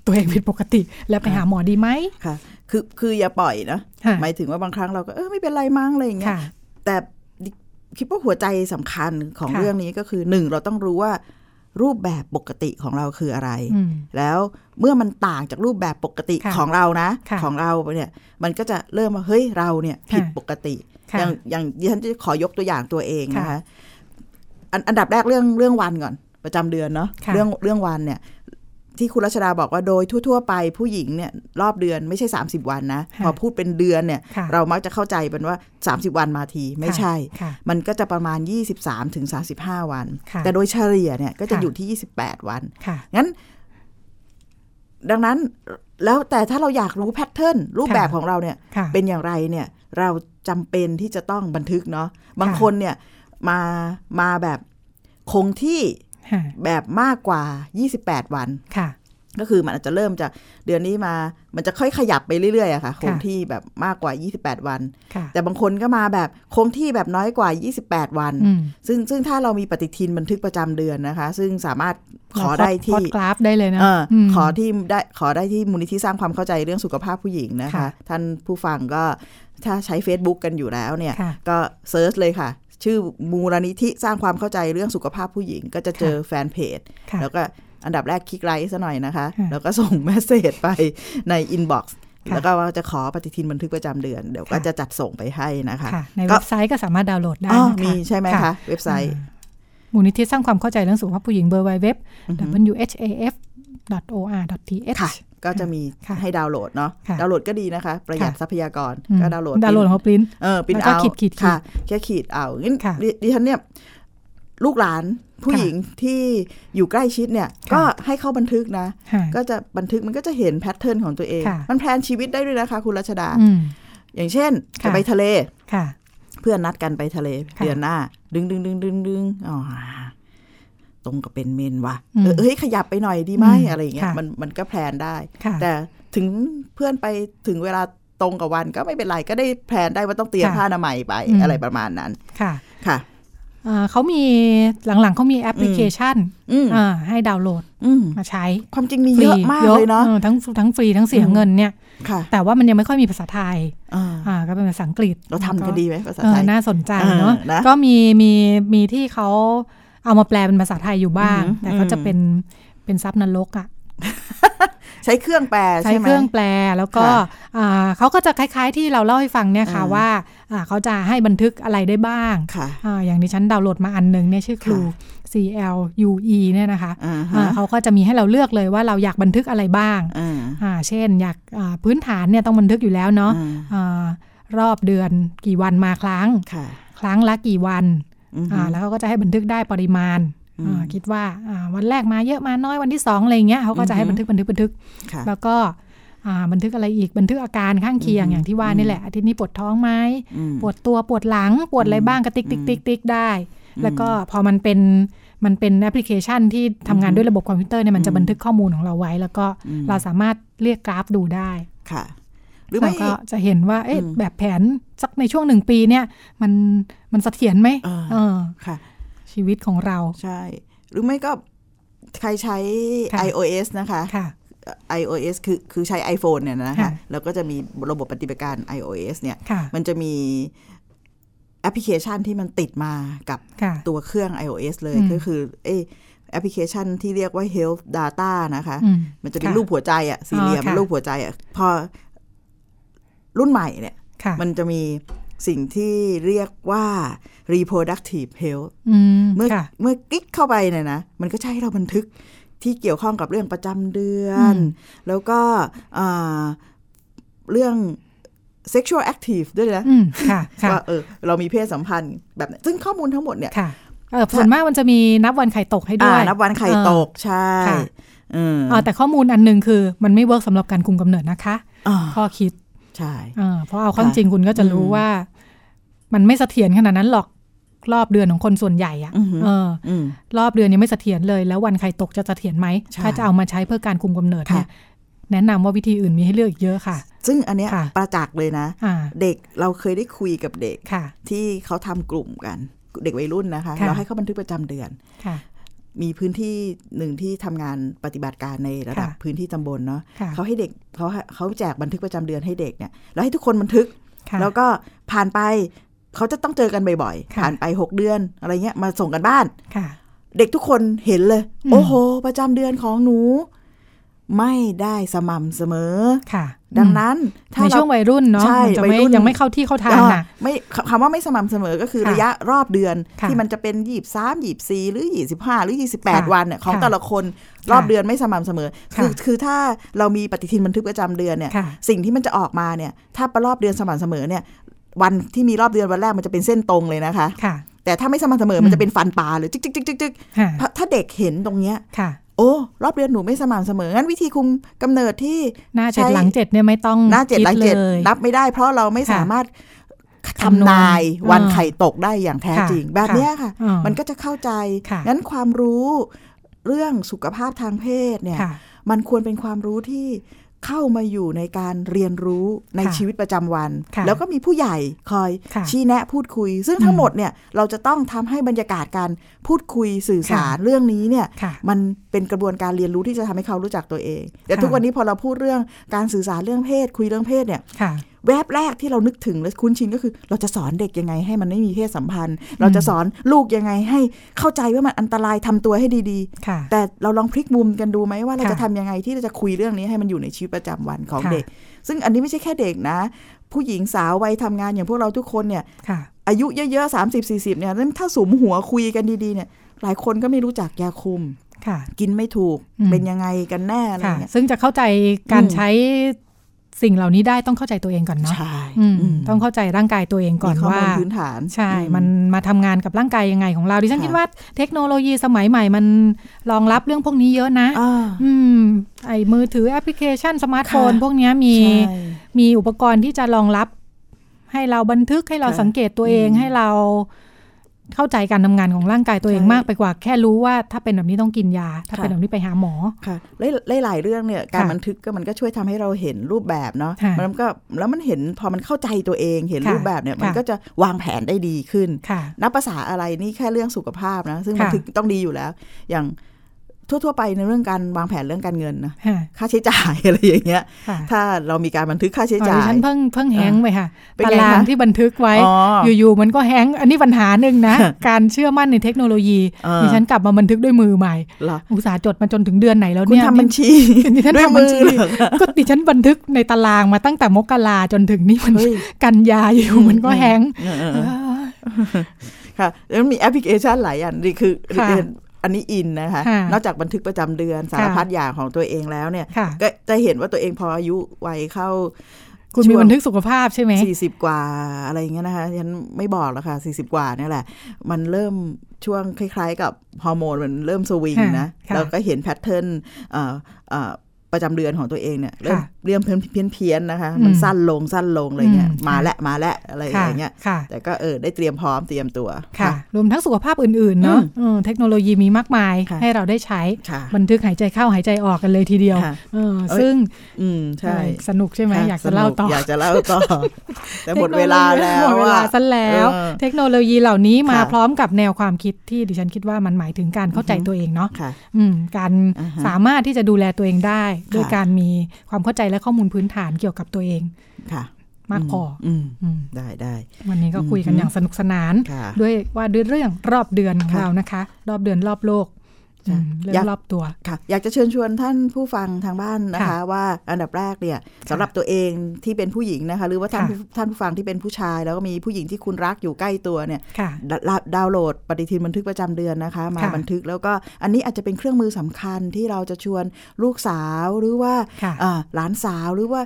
ตัวเองผิดปกติ แล้วไปหาหมอดีไหมค่ะ คือคืออย่าปล่อยนะค่ะหมายถึงว่าบางครั้งเราก็เออไม่เป็นไรมั้งอะไรอย่างเงี้ยค่ะแต่คิดว่าหัวใจสำคัญของค่ะเรื่องนี้ก็คือหนึ่งเราต้องรู้ว่ารูปแบบปกติของเราคืออะไรอืมแล้วเมื่อมันต่างจากรูปแบบปกติค่ะของเรานะค่ะของเราเนี่ยมันก็จะเริ่มว่าเฮ้ยเราเนี่ยผิดค่ะปกติค่ะอย่างอย่างดิฉันจะขอยกตัวอย่างตัวเองนะค่ะคะอันอันดับแรกเรื่องเรื่องวันก่อนประจำเดือนเนาะค่ะเรื่องเรื่องวันเนี่ย ที่คุณรัชดาบอกว่าโดยทั่ว ๆ ไปผู้หญิงเนี่ยรอบเดือนไม่ใช่ 30 วันนะค่ะพอพูดเป็นเดือนเนี่ยค่ะเรามักจะเข้าใจเป็นว่า 30 วันมาทีไม่ใช่ค่ะมันก็จะประมาณ 23ถึง35 วันค่ะแต่โดยเฉลี่ยเนี่ยก็จะค่ะอยู่ที่ 28 วันค่ะงั้น ดังนั้นแล้วแต่ถ้าเราอยากรู้แพทเทิร์นรูปค่ะแบบของเราเนี่ยค่ะเป็นอย่างไรเนี่ยเราจำเป็นที่จะต้องบันทึกเนาะบางค่ะคนเนี่ยมามาแบบคงที่ค่ะ แบบมากกว่า 28 วันค่ะ ก็คือมันอาจจะเริ่มจากเดือนนี้มา มันจะค่อยขยับไปเรื่อยๆอะค่ะ คงที่แบบมากกว่า 28 วันค่ะแต่บางคนก็มาแบบคงที่แบบน้อยกว่า 28 วันอืมซึ่งซึ่งถ้าเรามีปฏิทินบันทึกประจำเดือนนะคะ ซึ่งสามารถขอเราได้พอที่ดกราฟได้เลยนะเอออมขอที่ได้ขอได้ที่มูลนิธิสร้างความเข้าใจเรื่องสุขภาพผู้หญิงนะคะค่ะท่านผู้ฟังก็ถ้าใช้ Facebook กันอยู่แล้วเนี่ยค่ะก็ search เลยค่ะ ชื่อมูลนิธิสร้างความเข้าใจเรื่องสุขภาพผู้หญิง ก็จะเจอแฟนเพจค่ะแล้วก็อันดับแรกคลิกไลค์ซะหน่อยนะคะค่ะแล้วก็ส่ง message ไปใน inbox ค่ะแล้วก็ว่าจะขอปฏิทินบันทึกประจำเดือน เดี๋ยวก็ค่ะจะจัดส่งไปให้นะคะค่ะในก็เว็บไซต์ก็สามารถดาวน์โหลดได้อ๋อนะคะมีใช่ไหมคะ เว็บไซต์อ่ามูลนิธิสร้างความเข้าใจเรื่องสุขภาพผู้หญิงเบอร์ไวเว็บ whaf or th ค่ะก็จะมีค่ะให้ดาวน์โหลดเนาะค่ะดาวน์โหลดก็ดีนะคะ ประหยัดค่ะทรัพยากรอืมก็ดาวน์โหลดดาวน์โหลดของปริ้นเออปริ้นแล้วก็เอาขีดขีดขีดค่ะแค่ขีดเอางั้นค่ะดิดิฉันเนี่ยลูกหลานผู้ค่ะหญิงที่อยู่ใกล้ชิดเนี่ยค่ะก็ให้เข้าบันทึกนะค่ะก็จะบันทึกมันก็จะเห็น pattern ของตัวเองค่ะมัน plan ชีวิตได้ด้วยนะคะ คุณรัชดาอืมอย่างเช่นค่ะจะไปทะเลค่ะเพื่อนนัดกันไปทะเลค่ะเดือนหน้า ดึงดึงดึงดึงดึงอ๋อ ตรงกับเป็นเมนส์ว่ะอืมเออเฮ้ยขยับไปหน่อยดีไหมอืมอะไรอย่างเงี้ยค่ะมันมันก็ plan ได้ค่ะแต่ถึงเพื่อนไปถึงเวลาตรงกับวันก็ไม่เป็นไรก็ได้ plan ได้ว่าต้องเตรียมค่ะผ้าอนามัยไปอืมอะไรประมาณนั้นค่ะค่ะอ่าเขามีหลังๆเขามีแอปพลิเคชันอืมอ่าให้ดาวน์โหลดอืมมาใช้ ความจริงมีเยอะมากเลยเนาะออทั้งทั้งฟรีทั้งเสียอืมเงินเนี่ยค่ะแต่ว่ามันยังไม่ค่อยมีภาษาไทยอ่าอ่าก็เป็นภาษาอังกฤษเราทำกันดีไหมภาษาเอไทอยน่าสนใจเนาะเออนะก็มีมีมีที่เขา เอามาแปลเป็นภาษาไทยอยู่บ้างอือหือแต่ก็จะอืมเป็นเป็นซับนรกอะใช้เครื่องแปลใช้ใช่ไหมเครื่องแปลแล้วก็ค่ะอ่าเขาก็จะคล้าย ๆ ที่เราเล่าให้ฟังเนี่ยค่ะอ่าว่าอ่าเขาจะให้บันทึกอะไรได้บ้างค่ะอ่าอย่างที่ฉันดาวน์โหลดมาอันหนึงเนี่ยชื่อครูค่ะ C L U E เนี่ยนะคะอ่าอ่าฮะเขาก็จะมีให้เราเลือกเลยว่าเราอยากบันทึกอะไรบ้างอ่าอ่าเช่นอยากอ่าพื้นฐานเนี่ยต้องบันทึกอยู่แล้วเนาะอ่าอ่ารอบเดือนกี่วันมาครั้งค่ะครั้งละกี่วัน อือฮึอ่าแล้วเขาก็จะให้บันทึกได้ปริมาณอืมอ่าคิดว่าอ่าวันแรกมาเยอะมาน้อยวันที่สองอะไรเงี้ยเขาก็จะให้อือฮึบันทึกบันทึกบันทึกค่ะแล้วก็อ่าบันทึกอะไรอีกบันทึกอาการข้างเคียงอือฮึอย่างที่ว่านี่แหละอาทิตย์นี้ปวดท้องไหมอืมปวดตัวปวดหลังปวดอะไรบ้างก็ติ๊กติ๊กติ๊กติ๊กได้ แล้วก็พอมันเป็นมันเป็นแอปพลิเคชันที่ทำงานด้วยระบบคอมพิวเตอร์เนี่ยมันจะอืมบันทึกข้อมูลของเราไว้ แล้วก็อืมเราสามารถเรียกกราฟดูได้ค่ะ หรือเราไม่ก็จะเห็นว่าเอ๊ะอืมแบบแผนสักในช่วงหนึ่งปีเนี่ย มันมันเสถียรไหมเออเออค่ะ ชีวิตของเราใช่ หรือไม่ก็ใครใช้ค่ะ iOS นะคะค่ะ iOS คือคือใช้ iPhone เนี่ยนะคะค่ะแล้วก็จะมีระบบปฏิบัติการ iOS เนี่ยค่ะมันจะมีแอปพลิเคชันที่มันติดมากับค่ะตัวเครื่อง iOS เลยอืมก็คือเอยแอปพลิเคชันที่เรียกว่า Health Data นะคะอืมมันจะเป็นค่ะรูปหัวใจอะสี่เหลี่ยมอ๋อค่ะรูปหัวใจอะพอ รุ่นใหม่เนี่ยค่ะมันจะมีสิ่งที่เรียกว่า reproductive health อืมเมื่อค่ะเมื่อคลิกเข้าไปเนี่ยนะ มันก็จะให้เราบันทึกที่เกี่ยวข้องกับเรื่องประจำเดือนอืมแล้วก็อ่าเรื่อง sexual active ด้วยนะอืมค่ะค่ะว่าเออเรามีเพศสัมพันธ์แบบไหนซึ่งข้อมูลทั้งหมดเนี่ยค่ะเออส่วนมากมันจะมีนับวันไข่ตกให้ด้อ่าวยนับวันไข่ตกใช่ค่ะเอออ่าแต่ข้อมูลอันหนึ่งคือมันไม่ work สำหรับการคุมกำเนิดนะคะอ่าข้อคิด ใช่อ่าเพราะเอาข้อค่ะจริงคุณก็จะรู้อืมว่า มันไม่เสถียรขนาดนั้นหรอกรอบเดือนของคนส่วนใหญ่อะอือหือเอออืมรอบเดือนยังไม่เสถียรเลย แล้ววันไข่ตกจะเสถียรไหมใช่ถ้าจะเอามาใช้เพื่อการคุมกำเนิดเนี่ยค่ะแนะนำว่าวิธีอื่นมีให้เลือกอีกเยอะค่ะ ซึ่งอันเนี้ยค่ะประจักษ์เลยนะอ่าเด็กเราเคยได้คุยกับเด็กค่ะที่เขาทำกลุ่มกัน เด็กวัยรุ่นนะคะค่ะเราให้เขาบันทึกประจำเดือนค่ะ มีพื้นที่หนึ่งที่ทำงานปฏิบัติการในระดับค่ะพื้นที่ตำบลเนาะค่ะเขาให้เด็กเขาเขาแจกบันทึกประจำเดือนให้เด็กเนี่ยแล้วให้ทุกคนบันทึกค่ะแล้วก็ผ่านไปเขาจะต้องเจอกันบ่อยๆค่ะผ่านไปหกเดือนอะไรเงี้ยมาส่งกันบ้านค่ะเด็กทุกคนเห็นเลยอืมโอ้โห ประจำเดือนของหนู ไม่ได้สม่ำเสมอค่ะ ดังนั้นถ้าในเราช่วงวัยรุ่นเนาะใช่มันจะวัยไม่รุ่นยังไม่เข้าที่เข้าทางอ่าน่ะไม่คำว่าไม่สม่ำเสมอก็คือค่ะระยะรอบเดือนค่ะที่มันจะเป็นยี่สามยี่สี่หรือยี่สิบห้าหรือยี่สิบแปดค่ะวันเนี่ยของค่ะแต่ละคนค่ะรอบเดือนไม่สม่ำเสมอค่ะคือคือถ้าเรามีปฏิทินบันทึกประจำเดือนเนี่ยค่ะสิ่งที่มันจะออกมาเนี่ย ถ้ารอบเดือนสม่ำเสมอเนี่ย วันที่มีรอบเดือนวันแรกมันจะเป็นเส้นตรงเลยนะคะค่ะแต่ถ้าไม่สม่ำเสมอมันจะเป็นฟันปลาหรือจิกจิกจิกจิกจิกค่ะถ้าถ้าเด็กเห็นตรงเนี้ยค่ะ โอ้รอบเดือนหนูไม่สม่ำเสมองั้นวิธีคุมกำเนิดที่หน้าเจ็ดใช้หลังเจ็ดเนี่ยไม่ต้องหน้าเจ็ดคิหลังเจ็ดเลยนับไม่ได้ เพราะเราไม่ค่ะสามารถคำนวณทำนายวันอ่าไข่ตกได้อย่างแท้จริงค่ะแบบเนี้ยค่ะอ่ามัมันก็จะเข้าใจค่ะงั้นความรู้เรื่องสุขภาพทางเพศเนี่ยค่ะมันควรเป็นความรู้ที่ เข้ามาอยู่ในการเรียนรู้ในค่ะชีวิตประจำวันค่ะแล้วก็มีผู้ใหญ่คอยค่ะชี้แนะพูดคุย ซึ่งทั้งหมดเนี่ยเราจะต้องทำให้บรรยากาศการพูดคุยสื่อสารค่ะเรื่องนี้เนี่ยค่ะมันเป็นกระบวนการเรียนรู้ที่จะทำให้เขารู้จักตัวเอง แต่ค่ะทุกวันนี้พอเราพูดเรื่องการสื่อสารเรื่องเพศ คุยเรื่องเพศเนี่ยค่ะ แวบแรกที่เรานึกถึงและคุ้นชินก็คือ เราจะสอนเด็กยังไงให้มันไม่มีเพศสัมพันธ์ เราจะสอนลูกยังไงให้เข้าใจว่ามันอันตรายทำตัวให้ดีค่ะๆแต่เราลองพลิกมุมกันดูไหมว่าเราค่ะจะทำยังไงที่เราจะคุยเรื่องนี้ให้มันอยู่ในชีวิตประจำวันของค่ะเด็ก ซึ่งอันนี้ไม่ใช่แค่เด็กนะ ผู้หญิงสาววัยทำงานอย่างพวกเราทุกคนเนี่ยค่ะอายุเยอะๆสามสิบสี่สิบเนี่ยนั้นถ้าสุมหัวคุยกันดีๆเนี่ยหลายคนก็ไม่รู้จักยาคุมค่ะกินไม่ถูกอืมเป็นยังไงกันแน่อะไรค่ะเงี้ยซึ่งจะเข้าใจการอืมใช้ สิ่งเหล่านี้ได้ต้องเข้าใจตัวเองก่อนเนาะใช่อืมอืมต้องเข้าใจร่างกายตัวเองก่อนมีข้อว่ามูลพื้นฐานใช่อืมันมาทำงานกับร่างกายยังไงของเราดิฉันค่ะคิดว่าเทคโนโลยีสมัยใหม่มันรองรับเรื่องพวกนี้เยอะนะอ่าอืมไอ้มือถือแอปพลิเคชันสมาร์ทโฟนค่ะพวกเนี้ยมีใช่มีอุปกรณ์ที่จะรองรับ ให้เราบันทึกให้เราค่ะสังเกตตัวเองอืมให้เรา เข้าใจการทำงานของร่างกายตัวเองใช่มากไปกว่า แค่รู้ว่าถ้าเป็นแบบนี้ต้องกินยา ถ้าค่ะเป็นแบบนี้ไปหาหมอค่ะหลายหลายๆเรื่องเนี่ยการค่ะบันทึกก็มันก็ช่วยทำให้เราเห็นรูปแบบเนาะค่ะมันก็แล้วมันเห็นพอมันเข้าใจตัวเองเห็นค่ะรูปแบบเนี่ยมันค่ะก็จะวางแผนได้ดีขึ้นค่ะนับภาษาอะไรนี่แค่เรื่องสุขภาพนะซึ่งค่ะบันทึกต้องดีอยู่แล้ว อย่าง ทั่ว ๆ ไปในเรื่องการวางแผนเรื่องการเงินนะค่ะค่าใช้จ่ายอะไรอย่างเงี้ยค่ะถ้าเรามีการบันทึกค่าใช้อ๋อจ่าดิยฉันเพิ่งเพิ่งแฮงก์ไปค่ะเป็นตาไงรางคะที่บันทึกไว้อ๋ออยู่ๆมันก็แฮงก์อันนี้ปัญหาหนึ่งนะ การเชื่อมั่นในเทคโนโลยีเออดิฉันกลับมาบันทึกด้วยมือใหม่เหรออุตสาห์จดมาจนถึงเดือนไหนแล้วคุณเนี่ยทำบัญชีดิฉันด้วยทำบัมืญอชีเหรอคะก็ดิฉันบันทึกในตารางมาตั้งแต่มกราจนถึงนี่มันเฮ้ยกันยาอยู่มันก็แฮงก์เออเออเออค่ะแล้วมีแอปพลิเคชันหลายอันนี่คือค่ะเรียน อันนี้อินนะคะค่ะนอกจากบันทึกประจำเดือนสารพัดอย่างของตัวเองแล้วเนี่ยค่ะก็จะเห็นว่าตัวเองพออายุวัยเข้า คุณมีบันทึกสุขภาพใช่ไหมสี่สิบกว่าอะไรอย่างเงี้ยนะคะฉันไม่บอกแล้วค่ะสี่สิบกว่าเนี่ยแหละ มันเริ่มช่วงคล้าย ๆ กับฮอร์โมนมันเริ่มสวิงนะค่ะเราก็เห็นแพทเทิร์นเอ่อเอ่อประจำเดือนของตัวเองเนี่ยเริ่มค่ะเรียมเพี้ยนเพี้ยนเพี้ยนนะคะ มันอืมสั้นลงสั้นลงอะไรเงี้ยอืมมาค่ะและมาและอะไรอค่ะย่างเงี้ยค่ะแต่ก็เออได้เตรียมพร้อมเตรียมตัวค่ะ รวมทั้งสุขภาพอื่นๆเนาะเออเทคโนโลยีมีมากมายค่ะให้เราได้ใช้ค่ะบันทึกหายใจเข้าหายใจออกกันเลยทีเดียวค่ะเออเอ้ยซึ่งอืมใช่สนุกใช่ไหมค่อยากจะเล่าต่อสนุกอยากจะเล่าต่อแต่หมดเวลาแล้วหมดเวลาอะซะแล้วเออเทคโนโลยีเหล่านี้มาค่ะพร้อมกับแนวความคิดที่ดิฉันคิดว่ามันหมายถึงการเข้าใจตัวเองเนาะค่ะอืมการอ่าฮะสามารถที่จะดูแลตัวเองได้ค่ะด้วยการมีความเข้าใจและข้อมูลพื้นฐานเกี่ยวกับตัวเองค่ะ มากพออืมอืมได้ได้วันนี้ก็คุยกันอือฮึอย่างสนุกสนานค่ะด้วยว่าด้วยเรื่องรอบเดือนของค่ะเรานะคะ รอบเดือนรอบโลกใช่อืม เรื่ออยากงรอบตัวค่ะ อยากจะเชิญชวนท่านผู้ฟังทางบ้านนะคะค่ะว่าอันดับแรกเนี่ยสำหรับตัวเองที่เป็นผู้หญิงนะคะ หรือว่าท่านค่ะผู้ท่านผู้ฟังที่เป็นผู้ชาย แล้วก็มีผู้หญิงที่คุณรักอยู่ใกล้ตัวเนี่ยค่ะดาดาวน์โหลดปฏิทินบันทึกประจำเดือนนะคะ มาค่ะบันทึกแล้วก็อันนี้อาจจะเป็นเครื่องมือสำคัญที่เราจะชวนลูกสาวหรือว่าค่ะอ่าหลานสาวหรือว่า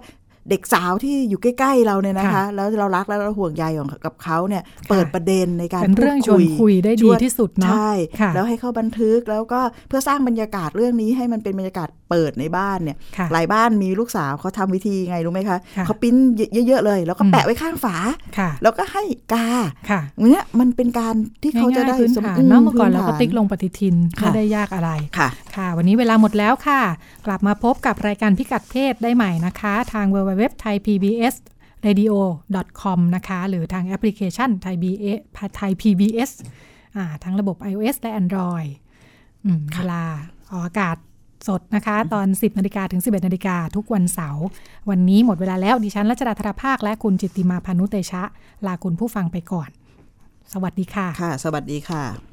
เด็กสาวที่อยู่ใกล้ ๆ เราเนี่ยนะคะค่ะแล้วเรารักแล้วเราห่วงใยของกับเขาเนี่ยเปิดประเด็นในการเป็นเรื่องพูชวนคุยได้ดีชวนที่สุดเนาะใช่ค่ะแล้วให้เข้าบันทึกแล้วก็เพื่อสร้างบรรยากาศเรื่องนี้ให้มันเป็นบรรยากาศเปิดในบ้านเนี่ยค่ะหลายบ้านมีลูกสาวเขาทำวิธีไงรู้ไหมคะค่ะเขาปริ้นเยอะ ๆ เลย แล้วก็อืมแปะไว้ข้างฝาค่ะแล้วก็ให้กาค่ะเนี่ยมันเป็นการที่เขาจะได้ง่ยๆพื้นสมฐานมเนาะเมื่อก่อนพื้เราก็ฐติ๊กลงปฏิทินค่ะไม่ได้ยากอะไรค่ะค่ะ วันนี้เวลาหมดแล้วค่ะ กลับมาพบกับรายการพิกัดเพศได้ใหม่นะคะ ทาง www thai pbs radio com นะคะ หรือทางแอปพลิเคชัน Thai BS Thai PBS อ่าทั้งระบบ iOS และ Android อืมเวลาออกอากาศสดนะคะ ตอน 10นาฬิกาถึง 11นาฬิกาทุกวันเสาร์วันนี้หมดเวลาแล้ว ดิฉันรัชดาธราภาค และคุณจิตติมาพานุเตชะ ลาคุณผู้ฟังไปก่อน สวัสดีค่ะ ค่ะ สวัสดีค่ะ